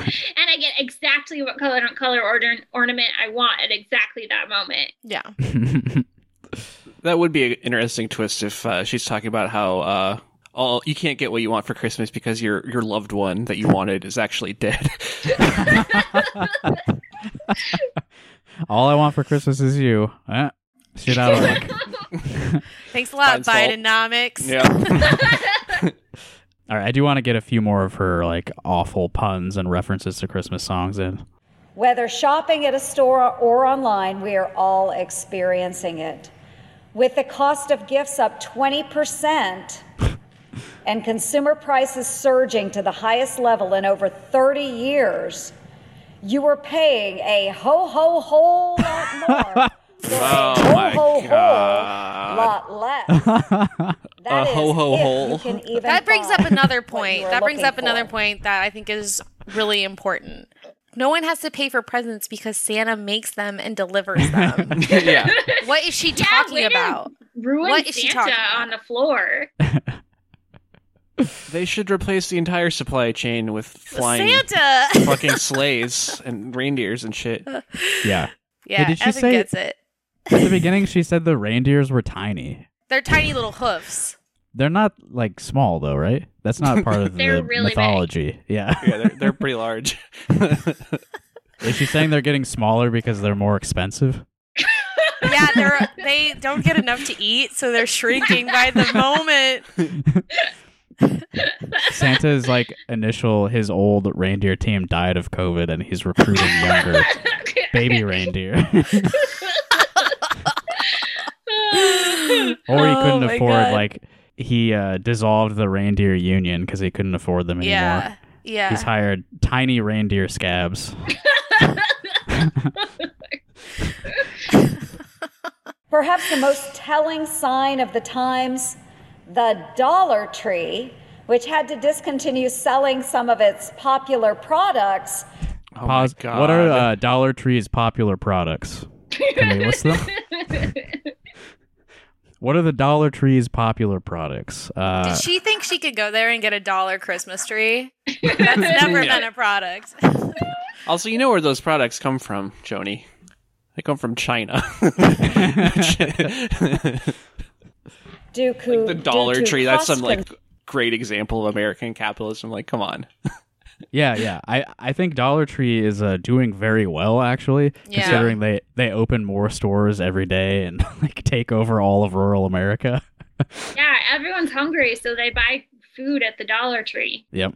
and I get exactly what color color order, ornament I want at exactly that moment. Yeah. that would be an interesting twist if uh, she's talking about how. Uh, all, you can't get what you want for Christmas because your your loved one that you wanted is actually dead. All I want for Christmas is you. Eh, shit out of luck. Thanks a lot, Fine salt. Bidenomics. yeah. All right, I do want to get a few more of her like awful puns and references to Christmas songs in. Whether shopping at a store or online, we are all experiencing it. With the cost of gifts up 20% and consumer prices surging to the highest level in over 30 years, you are paying a ho ho whole lot more Oh a my ho ho God. lot less. That A is ho ho if hole. you can even That brings up another point. That brings looking up another point that I think is really important. No one has to pay for presents because Santa makes them and delivers them. yeah. what is she talking women about? Ruin What is she Santa talking about? on the floor. They should replace the entire supply chain with flying Santa. fucking sleighs and reindeers and shit. Yeah. yeah, did she Evan say- gets it. At the beginning, she said the reindeers were tiny. They're tiny little hoofs. They're not like small though, right? That's not part of They're the really big. mythology. Yeah. Yeah, they're, they're pretty large. Is she saying they're getting smaller because they're more expensive? yeah, they're they don't get enough to eat, so they're shrinking by the moment. Santa's like initial his old reindeer team died of COVID and he's recruiting younger baby reindeer. or he Oh couldn't my afford God. like he uh, dissolved the reindeer union because he couldn't afford them anymore. Yeah, yeah. He's hired tiny reindeer scabs. Perhaps the most telling sign of the times, the Dollar Tree, which had to discontinue selling some of its popular products Oh Pause. god! What are uh, Dollar Tree's popular products? Can we list them? What are the Dollar Tree's popular products? Uh, Did she think she could go there and get a dollar Christmas tree? That's never Yeah. been a product. Also, you know where those products come from, Joni? They come from China. Dooku. the Dollar due to Tree. That's some like great example of American capitalism. Like, come on. Yeah, yeah. I, I think Dollar Tree is uh, doing very well actually, Yeah. considering they they open more stores every day and like take over all of rural America. yeah, everyone's hungry, so they buy food at the Dollar Tree. Yep.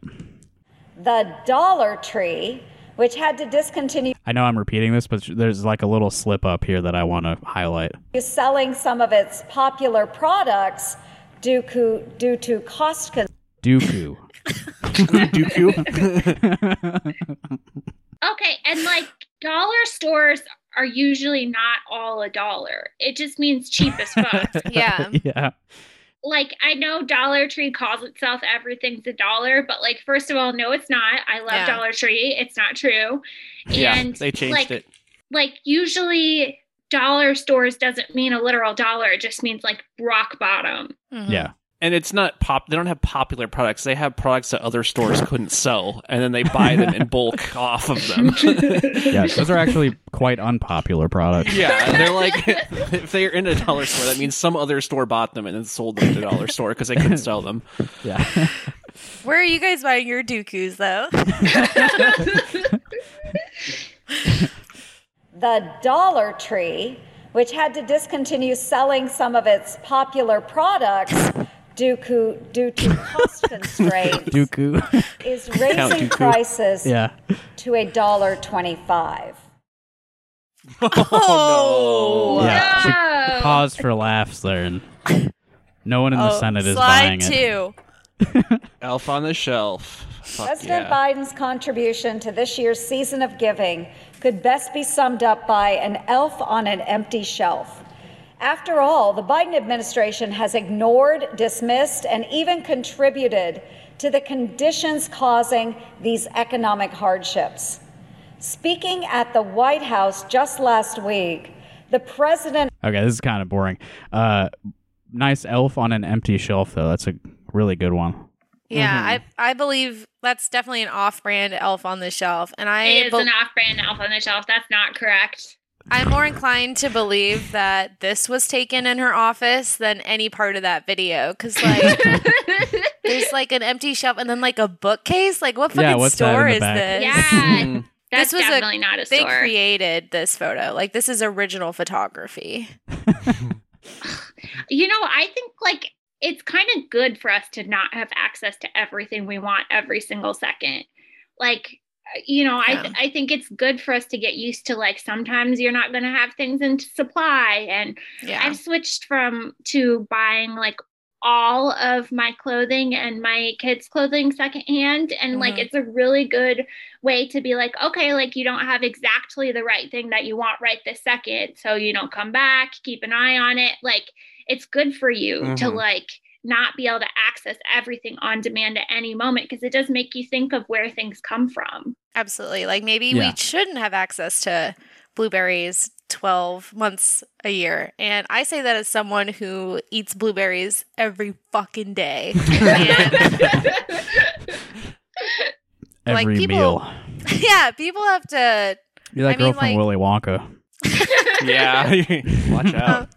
the Dollar Tree, which had to discontinue I know I'm repeating this, but there's like a little slip up here that I want to highlight. selling some of its popular products due to, due to cost con- Dooku. Dooku. Okay, and like dollar stores are usually not all a dollar. It just means cheap as fuck. yeah. yeah. like I know Dollar Tree calls itself everything's a dollar, but like first of all, no, it's not. I love Yeah. Dollar Tree. It's not true. yeah, and they changed like, it. Like usually dollar stores doesn't mean a literal dollar. It just means like rock bottom. Mhm. Yeah. And it's not pop. They don't have popular products. They have products that other stores couldn't sell, and then they buy them in bulk off of them. Yeah. Those are actually quite unpopular products. yeah, they're like if they're in a dollar store, that means some other store bought them and then sold them to a dollar store because they couldn't sell them. Yeah. Where are you guys buying your dooku's though? the Dollar Tree, which had to discontinue selling some of its popular products due to, due to cost constraints, Dooku. is raising Dooku. prices yeah. to a dollar twenty-five. Oh, Yeah. She No. paused for laughs there, and no one in the Oh, Senate is slide buying it. two. no! Elf on the shelf. Fuck President yeah. Biden's contribution to this year's season of giving could best be summed up by an elf on an empty shelf. After all, the Biden administration has ignored, dismissed, and even contributed to the conditions causing these economic hardships. Speaking at the White House just last week, the president Okay, this is kind of boring. Uh, nice elf on an empty shelf, though. That's a really good one. Yeah, Mm-hmm. I I believe that's definitely an off-brand elf on the shelf, and I It is bel- an off-brand elf on the shelf. That's not correct. I'm more inclined to believe that this was taken in her office than any part of that video, because like there's like an empty shelf and then like a bookcase. Like what fucking what's that in store is back? this? yeah, Mm. that's was a- definitely not a store. They created this photo. Like this is original photography. you know, I think like it's kind of good for us to not have access to everything we want every single second. Like, you know, I Yeah. I think it's good for us to get used to like sometimes you're not going to have things in supply and Yeah. I've switched from to buying like all of my clothing and my kids' clothing secondhand. And like Mhm. it's a really good way to be like, okay, like you don't have exactly the right thing that you want right this second. So you don't come back, keep an eye on it. Like it's good for you to Mhm. like not be able to access everything on demand at any moment because it does make you think of where things come from. Absolutely. Like maybe Yeah. we shouldn't have access to blueberries 12 months a year. And I say that as someone who eats blueberries every fucking day. And Like, Every people- meal. yeah, people have to You're that I girl mean, from like- Willy Wonka. Yeah, watch out.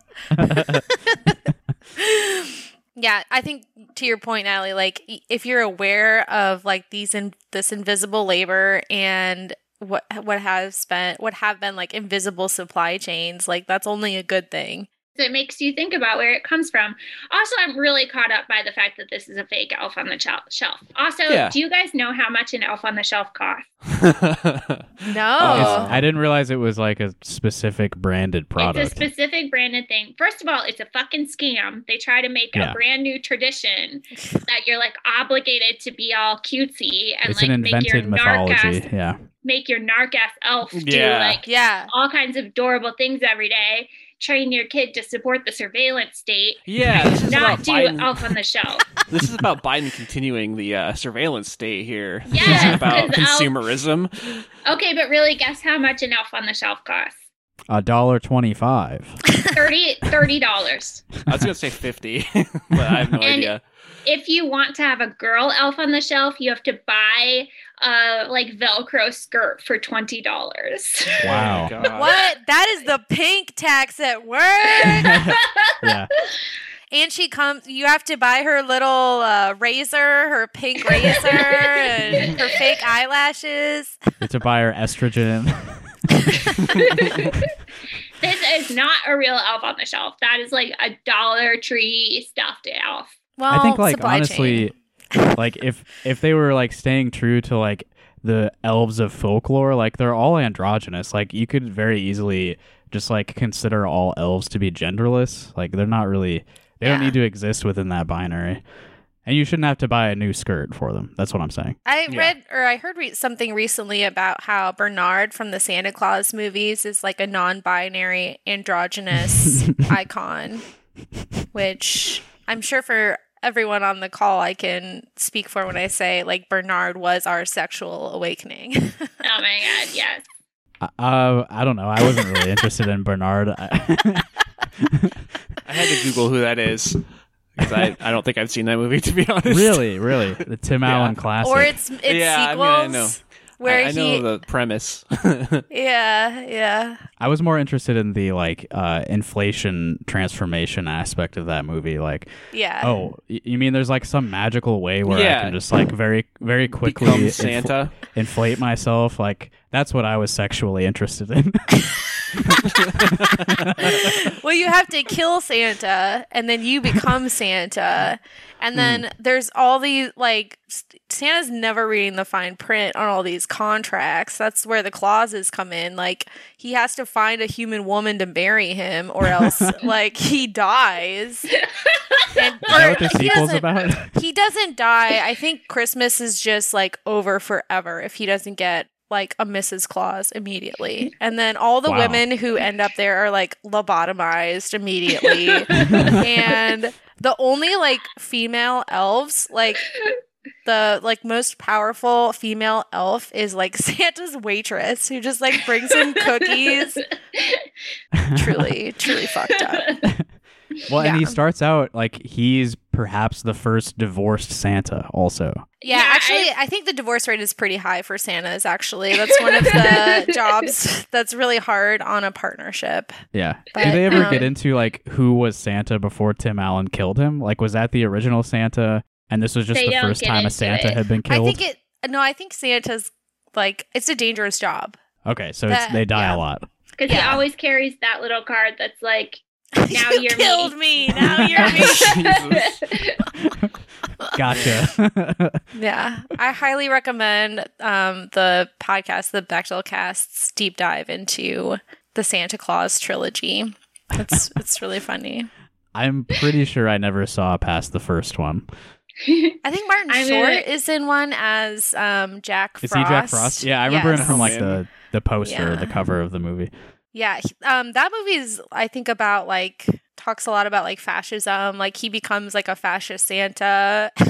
Yeah, I think to your point, Natalie, like if you're aware of like these in this invisible labor and what what has spent what have been like invisible supply chains, like that's only a good thing. It makes you think about where it comes from. Also, I'm really caught up by the fact that this is a fake elf on the shel- shelf. Also, Yeah. do you guys know how much an elf on the shelf costs? No. Oh. I didn't realize it was like a specific branded product. It's a specific branded thing. First of all, it's a fucking scam. They try to make Yeah. a brand new tradition that you're like obligated to be all cutesy and it's like an make your invented mythology. narc Yeah. make your narc ass elf do Yeah. like yeah. all kinds of adorable things every day. Train your kid to support the surveillance state. yeah, this is Not about do Biden. elf on the shelf. This is about Biden continuing the uh, surveillance state here. Yeah. This Yes, is about 'cause elf- consumerism. okay, but really, guess how much an elf on the shelf costs? A dollar twenty-five. Thirty thirty dollars. I was gonna say fifty, but I have no And- idea. If you want to have a girl elf on the shelf, you have to buy a like Velcro skirt for twenty dollars. Wow. God. What? That is the pink tax at work. yeah. and she comes you have to buy her little uh, razor, her pink razor and her fake eyelashes. You have to buy her estrogen. this is not a real elf on the shelf. That is like a Dollar Tree stuffed elf. Well, I think like honestly, chain. like if if they were like staying true to like the elves of folklore, like they're all androgynous. Like you could very easily just like consider all elves to be genderless. Like they're not really they don't need to exist within that binary. And you shouldn't have to buy a new skirt for them. That's what I'm saying. I Yeah. read or I heard re- something recently about how Bernard from the Santa Clause movies is like a non-binary androgynous icon, which I'm sure for everyone on the call I can speak for when I say like Bernard was our sexual awakening. Oh my god, yes. Uh, I don't know. I wasn't really interested in Bernard. I- I had to Google who that is because I, I don't think I've seen that movie to be honest. really, really, the Tim Yeah. Allen classic. or it's it's Yeah, I sequels mean, I know. Where I, I he know the premise. Yeah, yeah. I was more interested in the like uh, inflation transformation aspect of that movie. Like, Yeah. oh, you mean there's like some magical way where I can just like very, very quickly Become infl- Santa. inflate myself? Like, that's what I was sexually interested in. well, you have to kill Santa and then you become Santa. And then hmm. there's all these like Santa's never reading the fine print on all these contracts. That's where the clauses come in. Like he has to find a human woman to marry him or else like he dies. And, Is that what the he sequel's doesn't- about? he doesn't die. I think Christmas is just like over forever if he doesn't get like a Mrs. Claus immediately. And then all the Wow. women who end up there are like lobotomized immediately. and the only like female elves, like the like most powerful female elf is like Santa's waitress who just like brings him cookies. truly, truly fucked up. Well, and he starts out like he's perhaps the first divorced Santa. Also, Yeah, Yeah, actually, I, think the divorce rate is pretty high for Santas. Actually, that's one of the jobs that's really hard on a partnership. yeah. But, Did they ever get um, into like who was Santa before Tim Allen killed him? Like, was that the original Santa? And this was just the first time a Santa it. had been killed? I think it. No, I think Santa's like it's a dangerous job. okay, so it's, that- they die yeah. a lot. Because he always carries that little card that's like, now you you're killed me. me. Now you're me. Gotcha. yeah, I highly recommend um, the podcast, the Bechdel Cast's deep dive into the Santa Clause trilogy. It's it's really funny. I'm pretty sure I never saw past the first one. I think Martin I'm Short gonna- is in one as um, Jack Frost. Is he Jack Frost? Yeah, I remember him from like the the poster, Yeah. the cover of the movie. Yeah, um, that movie is I think about like talks a lot about like fascism. Like he becomes like a fascist Santa. I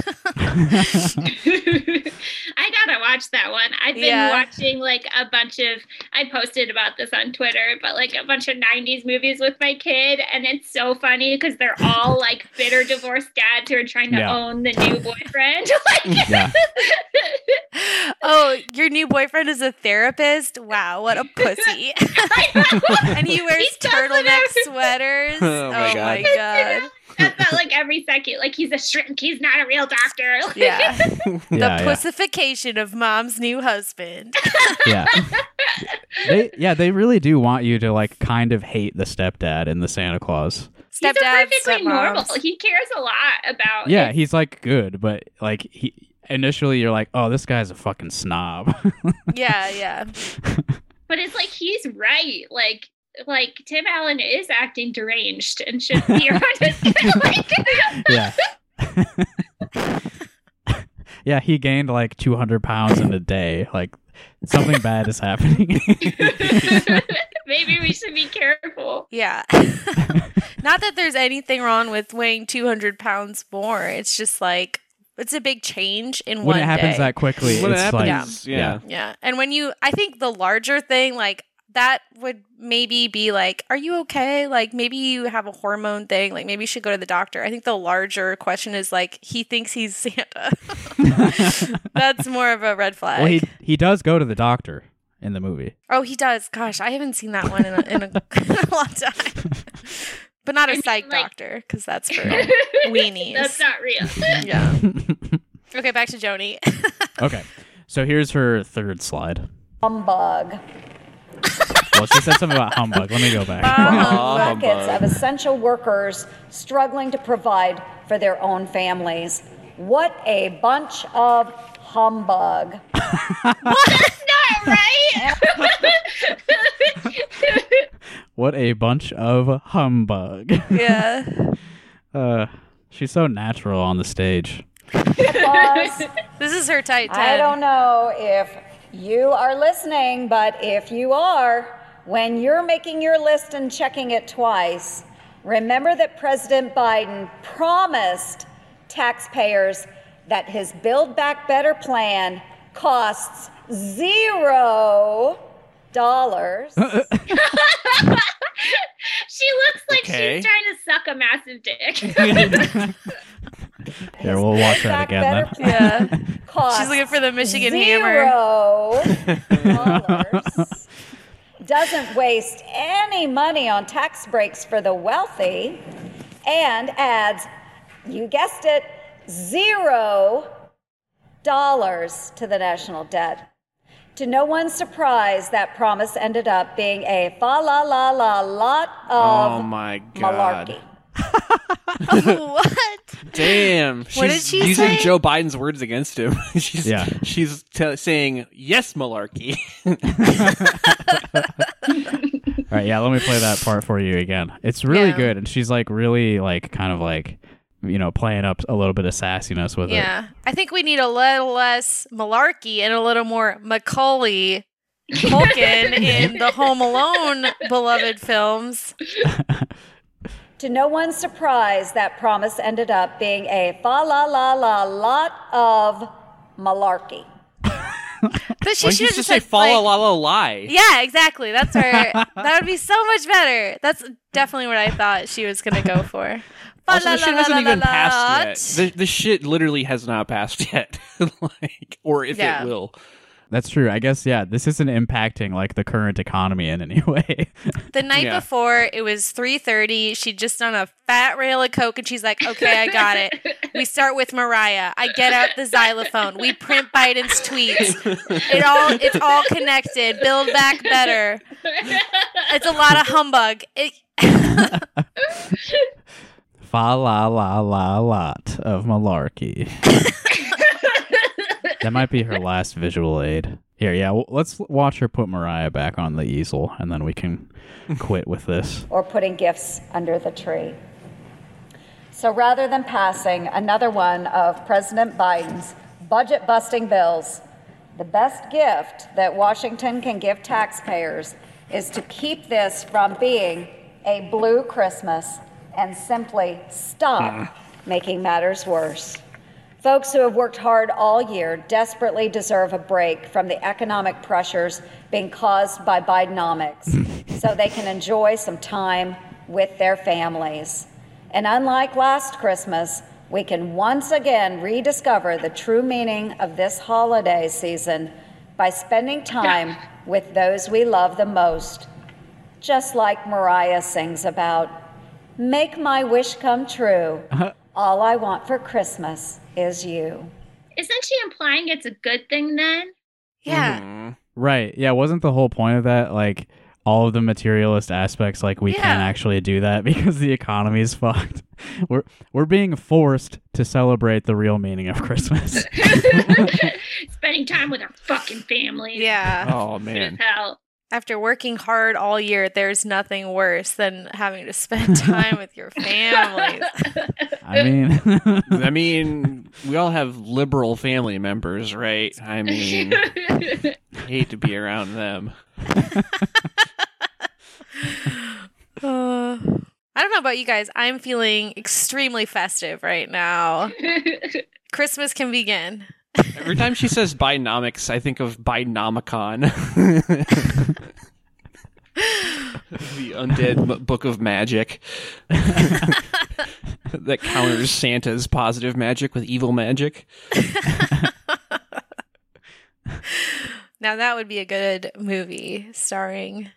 gotta watch that one. I've been Yeah. watching like a bunch of. I posted about this on Twitter, but like a bunch of '90s movies with my kid, and it's so funny because they're all like bitter divorced dads who are trying to Yeah. own the new boyfriend. like, Yeah. oh, your new boyfriend is a therapist? Wow, what a pussy. and he wears He turtleneck sweaters. Oh my Oh my God. god. That's not like every second. Like he's a shrink. He's not a real doctor. Yeah. yeah, the yeah, pussification of mom's new husband. yeah. they yeah they really do want you to like kind of hate the stepdad in the Santa Clause. He's a Stepdad, perfectly normal. He cares a lot about. Yeah, his- he's like good, but like he initially you're like, oh, this guy's a fucking snob. Yeah, yeah. but it's like he's right. Like like Tim Allen is acting deranged and should be around his like, yeah. yeah, he gained like 200 pounds in a day. Like something bad is happening. Maybe we should be careful. Yeah. Not that there's anything wrong with weighing 200 pounds more. It's just like, it's a big change in when one it happens day. that quickly, When it happens, like yeah. Yeah. And when you, I think the larger thing, like, that would maybe be like, are you okay? Like, maybe you have a hormone thing. Like, maybe you should go to the doctor. I think the larger question is like, he thinks he's Santa. That's more of a red flag. Well, he he does go to the doctor in the movie. oh, he does. Gosh, I haven't seen that one in a, in a, long time. But not a I mean, psych like- doctor, because that's for weenies. That's not real. yeah. Okay, back to Joni. Okay, so here's her third slide. Humbug. Well, she said something about humbug. Let me go back. Aw, Buckets humbug. of essential workers struggling to provide for their own families. What a bunch of humbug. Not right. What a bunch of humbug. yeah. Uh, she's so natural on the stage. Boss, This is her tight 10. I don't know if you are listening, but if you are, when you're making your list and checking it twice, remember that President Biden promised taxpayers that his Build Back Better plan costs zero dollars. she looks like Okay. she's trying to suck a massive dick. Here, we'll watch that again then. Yeah. costs She's looking for the Michigan hammer. Zero dollars. Doesn't waste any money on tax breaks for the wealthy and adds, you guessed it, zero dollars to the national debt. To no one's surprise, that promise ended up being a fa la la la lot of Oh my god. malarkey. what? Damn. What did She's she using say? Joe Biden's words against him. she's Yeah. she's t- saying yes, malarkey. All right, yeah, let me play that part for you again. It's really Yeah. good, and she's like really like kind of like you know playing up a little bit of sassiness with it. Yeah. I think we need a little less malarkey and a little more Macaulay Culkin in the Home Alone beloved films. To no one's surprise, that promise ended up being a fa la la la lot of malarkey. But she Why should don't just say fa la like- la la lie? Yeah, exactly. That's her. that would be so much better. That's definitely what I thought she was going to go for. Also, the shit hasn't even passed yet. The, the shit literally has not passed yet. like, or if Yeah. it will. That's true. I guess yeah, this isn't impacting like the current economy in any way. The night Yeah. before, it was 3.30. She'd just done a fat rail of Coke, and she's like, okay, I got it. We start with Mariah. I get out the xylophone. We print Biden's tweets. It all It's all connected. Build back better. It's a lot of humbug. It, Fa la la la lot of malarkey. that might be her last visual aid. Here, yeah, w- let's watch her put Mariah back on the easel, and then we can quit with this. or putting gifts under the tree. So rather than passing another one of President Biden's budget busting bills, the best gift that Washington can give taxpayers is to keep this from being a blue Christmas and simply stop mm. making matters worse. Folks who have worked hard all year desperately deserve a break from the economic pressures being caused by Bidenomics so they can enjoy some time with their families. And unlike last Christmas, we can once again rediscover the true meaning of this holiday season by spending time with those we love the most. Just like Mariah sings about, make my wish come true. Uh-huh. All I want for Christmas is you. Isn't she implying it's a good thing then? Yeah. Mhm. Right. Yeah. Wasn't the whole point of that like all of the materialist aspects? Like we Yeah. can't actually do that because the economy is fucked. We're we're being forced to celebrate the real meaning of Christmas. Spending time with our fucking family. Yeah. Oh man. as hell. After working hard all year, there's nothing worse than having to spend time with your families. I mean, I mean, we all have liberal family members, right? I mean, I hate to be around them. Uh, I don't know about you guys. I'm feeling extremely festive right now. Christmas can begin. Every time she says Binomics, I think of Binomicon. the undead b- book of magic that counters Santa's positive magic with evil magic. Now that would be a good movie starring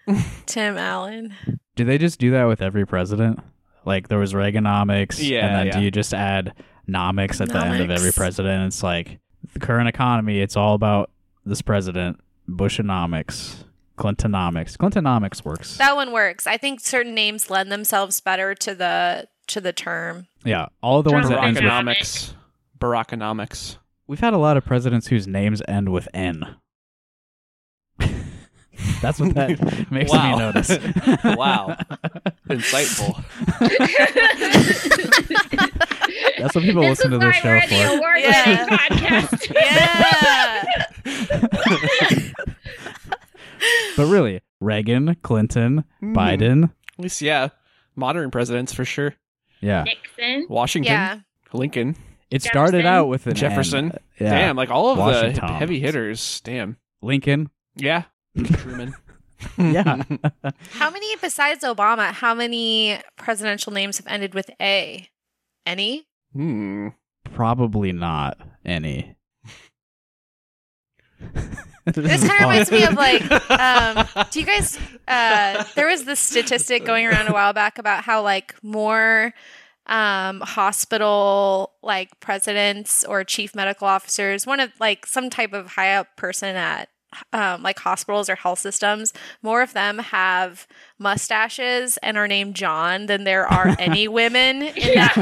Tim Allen. do they just do that with every president? Like there was Reaganomics, Yeah, and then yeah. do you just add nomics at the end of every president? It's like the current economy. It's all about this president. Bushonomics, Clintonomics. Clintonomics works. That one works. I think certain names lend themselves better to the to the term. yeah, all of the ones that ends with Barackonomics. Barackonomics. We've had a lot of presidents whose names end with N. That's what that makes me notice. Wow. Insightful. That's what people this listen to this show for. Yeah. podcast. Yeah. But really, Reagan, Clinton, Hmm. Biden. At least, yeah. Modern presidents for sure. Yeah. Nixon. Washington. yeah. Lincoln. It started Jefferson. out with an Jefferson. N. Yeah. Damn, like all of Washington. the heavy hitters. Damn. Lincoln. Yeah. Truman. Yeah. How many besides Obama, how many presidential names have ended with A? Any? Hmm. Probably not any. This kind of reminds me of like, um, do you guys? Uh, there was this statistic going around a while back about how like more um, hospital like presidents or chief medical officers, one of like some type of high up person at um, like hospitals or health systems, more of them have mustaches and are named John than there are any women in that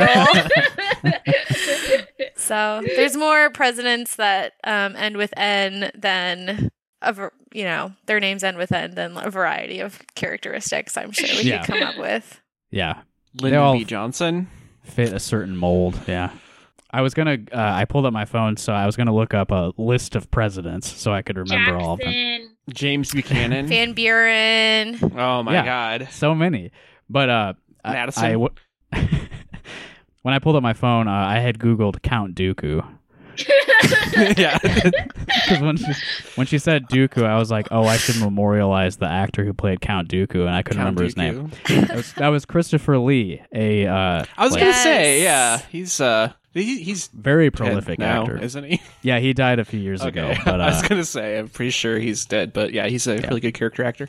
role. So there's more presidents that um, end with N than a you know their names end with N than a variety of characteristics. I'm sure we Yeah. could come up with. yeah. Lyndon B. Johnson. Fit a certain mold. Yeah. I was gonna. Uh, I pulled up my phone, so I was gonna look up a list of presidents so I could remember all of them. James Buchanan. Van Buren. oh my Yeah. god. So many, but uh, Madison. I, w- when I pulled up my phone, uh, I had Googled Count Dooku yeah. because when she when she said Dooku, I was like, oh, I should memorialize the actor who played Count Dooku, and I couldn't Count remember his name. That was, that was Christopher Lee, a uh, I was like, gonna Yes. say, yeah, he's uh, he, he's very dead prolific now, actor. isn't he? Yeah, he died a few years ago, Okay. but I was uh, gonna say, I'm pretty sure he's dead, but yeah, he's a really good character actor.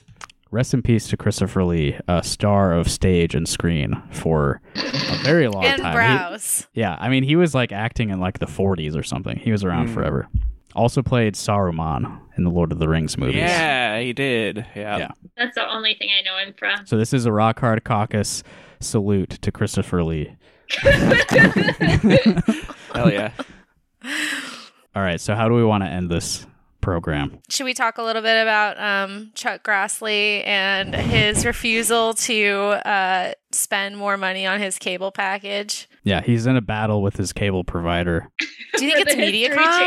rest in peace to Christopher Lee, a star of stage and screen for a very long And time. He- Browse. Yeah, I mean, he was like acting in like the 40s or something. He was around Mm. forever. Also played Saruman in the Lord of the Rings movies. Yeah, he did. Yeah. Yeah. That's the only thing I know him from. So this is a rock hard caucus salute to Christopher Lee. Hell yeah. All right, so how do we want to end this program? Should we talk a little bit about um, Chuck Grassley and his refusal to uh, spend more money on his cable package? Yeah, he's in a battle with his cable provider. Do you think it's the History MediaCom?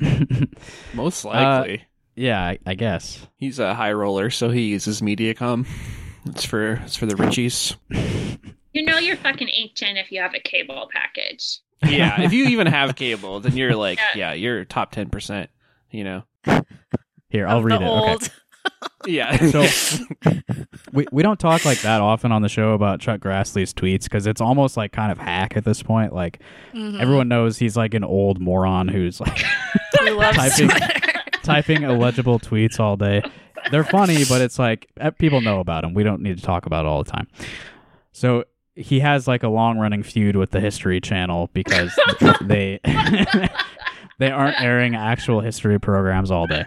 Channel. Most Uh, likely. yeah, I, I guess. he's a high roller, so he uses MediaCom. It's for it's for the Richies. You know you're fucking ancient if you have a cable package. yeah, if you even have cable, then you're like, Yeah. yeah, you're top ten percent. You know. Here, I'll Of read the it. old. Okay. Yeah. So we we don't talk like that often on the show about Chuck Grassley's tweets because it's almost like kind of hack at this point. Like Mhm. everyone knows he's like an old moron who's like typing- typing illegible tweets all day. They're funny, but it's like eh, people know about him. We don't need to talk about it all the time. So he has like a long running feud with the History Channel because they they aren't airing actual history programs all day.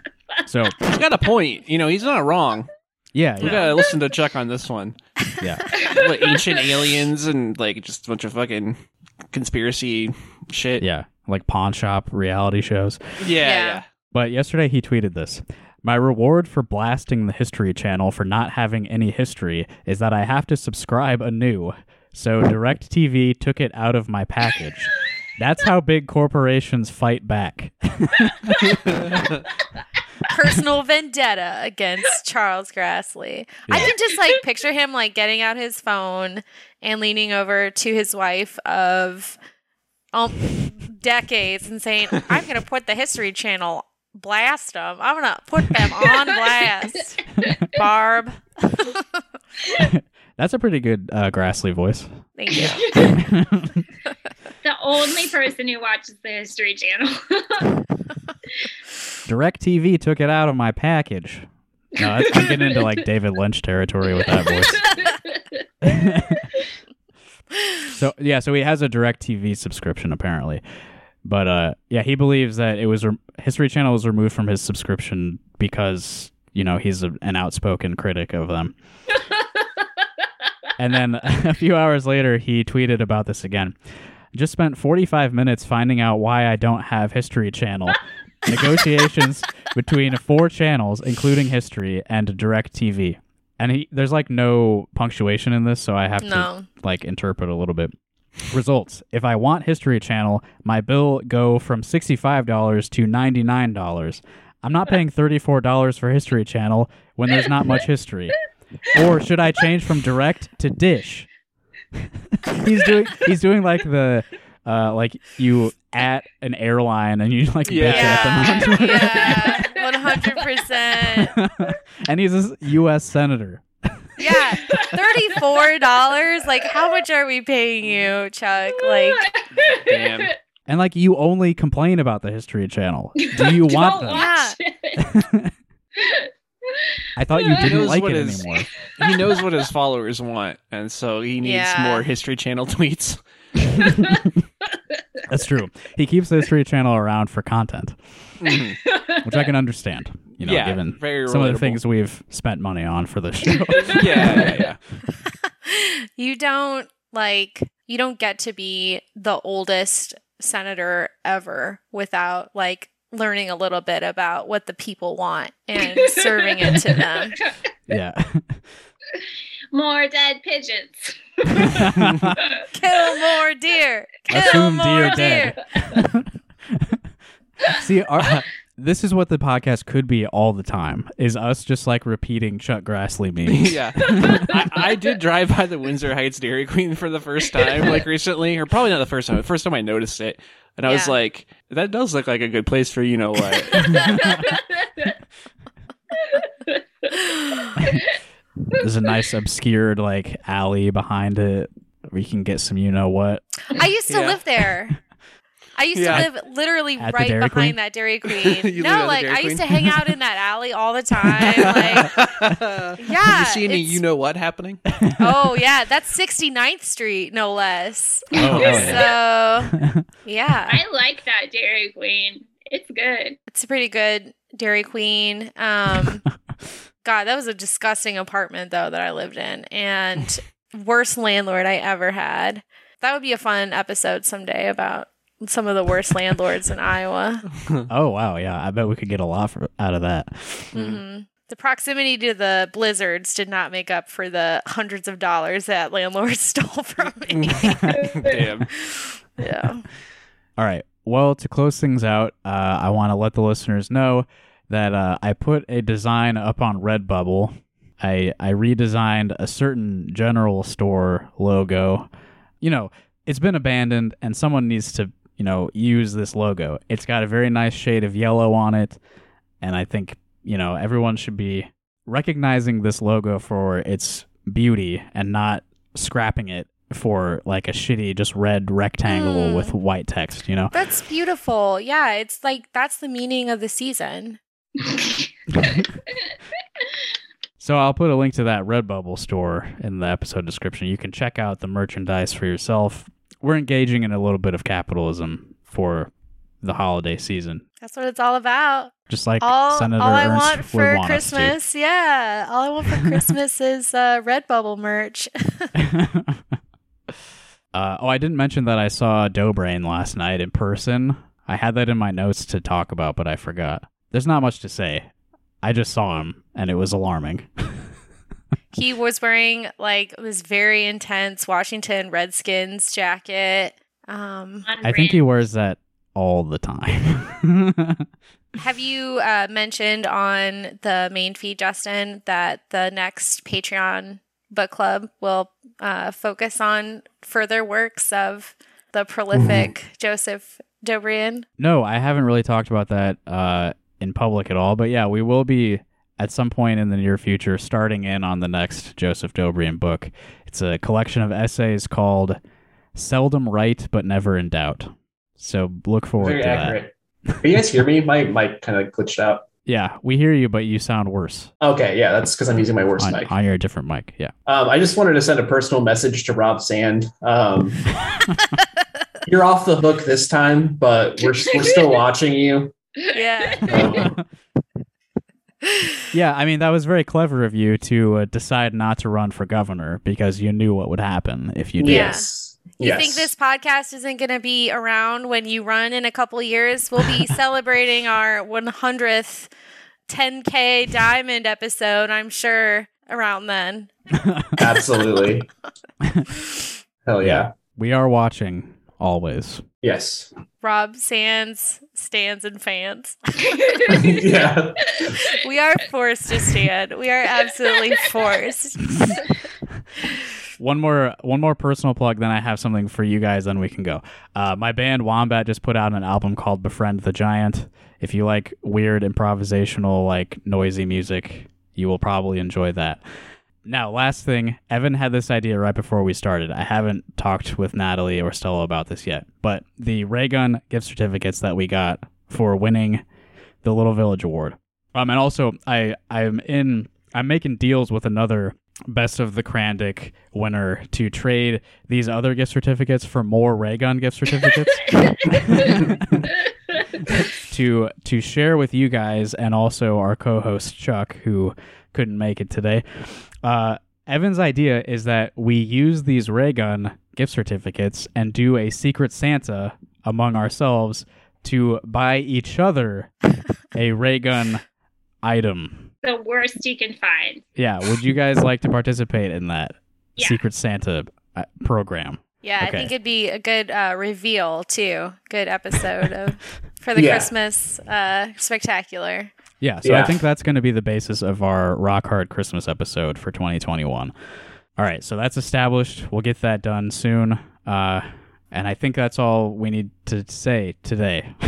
So he's got a point. You know, he's not wrong. yeah, We yeah, gotta listen to Chuck on this one. yeah. What, ancient aliens and like just a bunch of fucking conspiracy shit. yeah, like pawn shop reality shows. Yeah. Yeah. yeah. But yesterday he tweeted this. My reward for blasting the History Channel for not having any history is that I have to subscribe anew. So DirecTV took it out of my package. That's how big corporations fight back. personal vendetta against Charles Grassley. I can just like picture him like getting out his phone and leaning over to his wife of um, decades and saying, "I'm going to put the History Channel blast them. I'm going to put them on blast." Barb, That's a pretty good uh, Grassley voice. thank you. the only person who watches the History Channel. DirecTV took it out of my package. No, I'm getting into like David Lynch territory with that voice. So yeah, so he has a DirecTV subscription apparently, but uh, yeah, he believes that it was re- History Channel was removed from his subscription because you know he's a, an outspoken critic of them. And then a few hours later, he tweeted about this again. Just spent 45 minutes finding out why I don't have History Channel. Negotiations between four channels, including History and DirecTV. And he, there's like no punctuation in this, so I have to No. like interpret a little bit. Results. If I want History Channel, my bill go from $65 to $99. I'm not paying $34 for History Channel when there's not much history. Or should I change from direct to dish? he's doing he's doing like the uh like you at an airline and you like Yeah. bitch at them on Yeah, one hundred percent. and he's a US senator. Yeah, thirty-four dollars. Like, how much are we paying you, Chuck? Like, Damn. And like you only complain about the History Channel. Do you want Don't them? watch it. I thought you didn't like it his- anymore. He knows what his followers want, and so he needs Yeah. more History Channel tweets. That's true. He keeps the History Channel around for content, Mhm. which I can understand. You know, Yeah, given very some of the things we've spent money on for this show. yeah, yeah, yeah. you don't like you don't get to be the oldest senator ever without like learning a little bit about what the people want and serving it to them. yeah. More dead pigeons. Kill more deer. Kill Assume more deer deer. dead. See, our, this is what the podcast could be all the time: is us just like repeating Chuck Grassley memes. yeah. I, I did drive by the Windsor Heights Dairy Queen for the first time, like recently, or probably not the first time. The first time I noticed it, and I was like, "That does look like a good place for you know what." There's a nice obscured like alley behind it. where you can get some, you know what. I used to Yeah. live there. I used Yeah. to live literally At right behind Queen? that Dairy Queen. You lived at no, like Dairy I used to hang out in that alley all the time. Like, Did yeah, you see any you know what happening? oh yeah, that's 69th Street, no less. Oh, hell yeah. So yeah, I like that Dairy Queen. It's good. it's a pretty good Dairy Queen. Um, God, that was a disgusting apartment though that I lived in, and worst landlord I ever had. That would be a fun episode someday about some of the worst landlords in Iowa. oh wow, yeah. I bet we could get a lot for, out of that. hmm The proximity to the blizzards did not make up for the hundreds of dollars that landlords stole from me. Damn. yeah. All right. Well, to close things out, uh, I want to let the listeners know that uh, I put a design up on Redbubble. I I redesigned a certain general store logo. You know, it's been abandoned, and someone needs to you know use this logo. It's got a very nice shade of yellow on it, and I think you know everyone should be recognizing this logo for its beauty and not scrapping it for like a shitty just red rectangle Mm. with white text, you know? That's beautiful. Yeah, it's like that's the meaning of the season. So I'll put a link to that Redbubble store in the episode description. You can check out the merchandise for yourself. We're engaging in a little bit of capitalism for the holiday season, That's what it's all about. just like all, Senator all I Ernst want for want. Christmas, yeah, all I want for Christmas is uh, Redbubble merch. uh, oh, I didn't mention that I saw Dobrian last night in person. I had that in my notes to talk about, but I forgot. There's not much to say. I just saw him, and it was alarming. He was wearing like this very intense Washington Redskins jacket. Um, I think he wears that all the time. have you uh, mentioned on the main feed, Justin, that the next Patreon book club will uh, focus on further works of the prolific Joseph Dobrian? no, I haven't really talked about that uh, in public at all. But yeah, we will be at some point in the near future starting in on the next Joseph Dobrian book. It's a collection of essays called "Seldom Right but Never in Doubt." So look forward Very to that. accurate. Can you guys hear me? My mic kind of glitched out. Yeah, we hear you, but you sound worse Okay, yeah, that's because I'm using my worst on, mic. on your different mic. Yeah. Um, I just wanted to send a personal message to Rob Sand. Um, you're off the hook this time, but we're we're still watching you. Yeah. Um, yeah, I mean that was very clever of you to uh, decide not to run for governor because you knew what would happen if you did. Yeah. yes. You yes. think this podcast isn't going to be around when you run in a couple years? We'll be celebrating our 100th 10K diamond episode, I'm sure, around then. Absolutely. Hell yeah. We are watching always. Yes. Rob Sands, stands and fans. yeah. We are forced to stand. We are absolutely forced. One more one more personal plug, then I have something for you guys, then we can go. Uh, my band Wombat just put out an album called Befriend the Giant. If you like weird improvisational, like noisy music, you will probably enjoy that. Now, last thing, Evan had this idea right before we started. I haven't talked with Natalie or Stella about this yet, but the Raygun gift certificates that we got for winning the Little Village Award. Um, and also, I I'm in I'm making deals with another Best of the CRANDIC winner to trade these other gift certificates for more Raygun gift certificates to to share with you guys and also our co-host Chuck who couldn't make it today. Uh, Evan's idea is that we use these Raygun gift certificates and do a secret Santa among ourselves to buy each other a Raygun item. the worst you can find. Yeah, would you guys like to participate in that Yeah. secret Santa uh, program? Yeah, I think it'd be a good uh, reveal, too. Good episode of for the Yeah. Christmas uh, spectacular. Yeah, so I think that's going to be the basis of our Rock Hard Christmas episode for 2021. All right, so that's established. We'll get that done soon. Uh, and I think that's all we need to say today.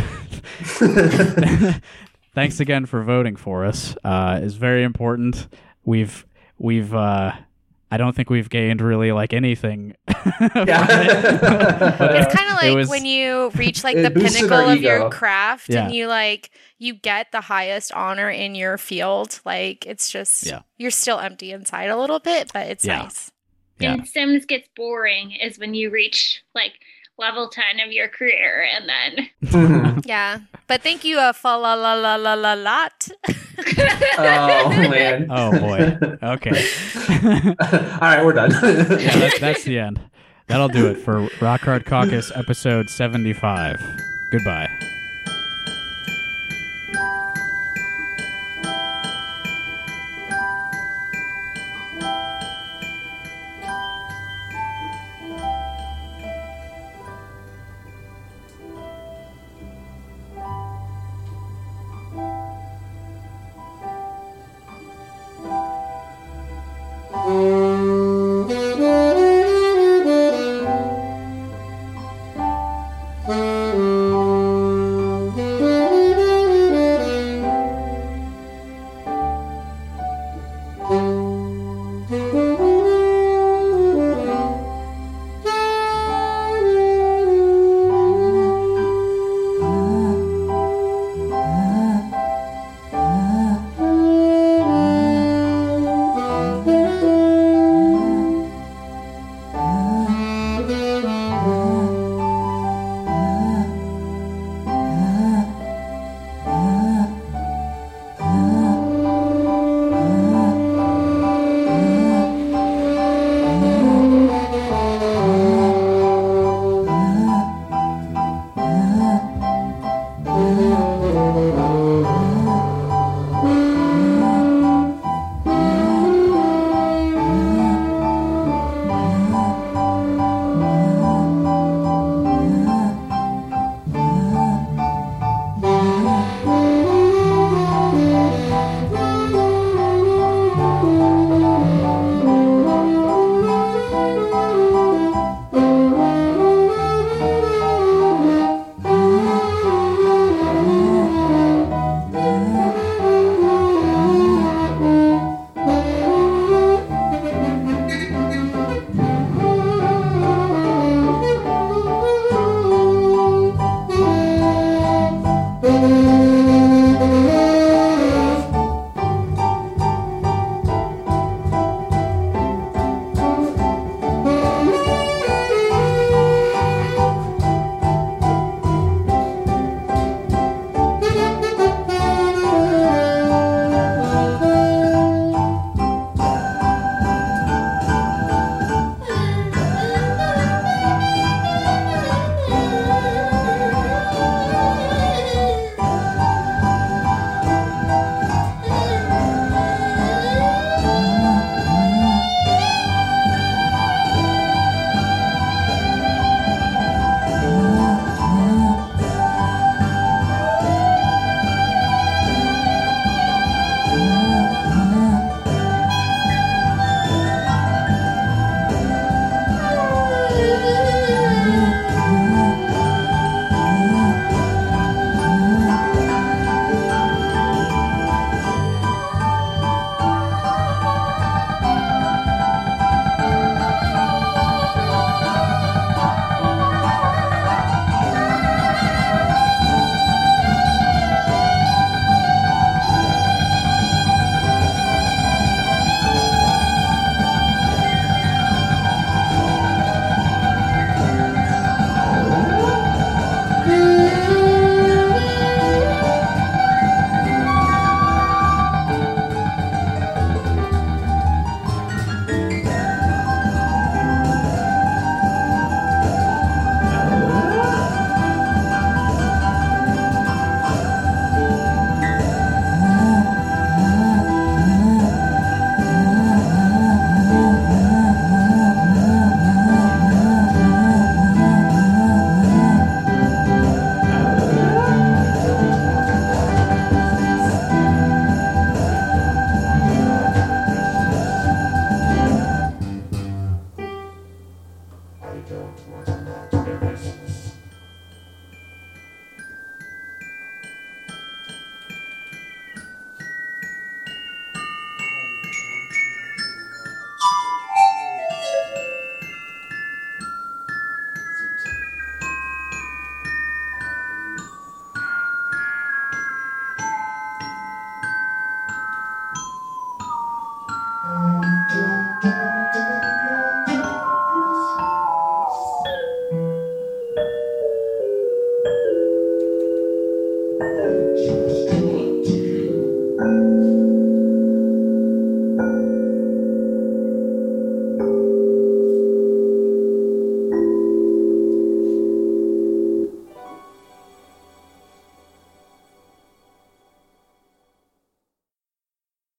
Thanks again for voting for us. Uh, it's very important. We've we've uh, I don't think we've gained really like anything. Yeah. But, uh, It's kind of like was- when you reach like the pinnacle of your craft Yeah. and you like you get the highest honor in your field. Like it's just Yeah. you're still empty inside a little bit, but it's Yeah. nice. Yeah. And Sims gets boring is when you reach like level 10 of your career and then Yeah. But thank you uh, fa la la la la la lot. oh man. Oh, boy. Okay. All right, we're done. yeah, that, that's the end. That'll do it for Rock Hard Caucus episode 75. Goodbye.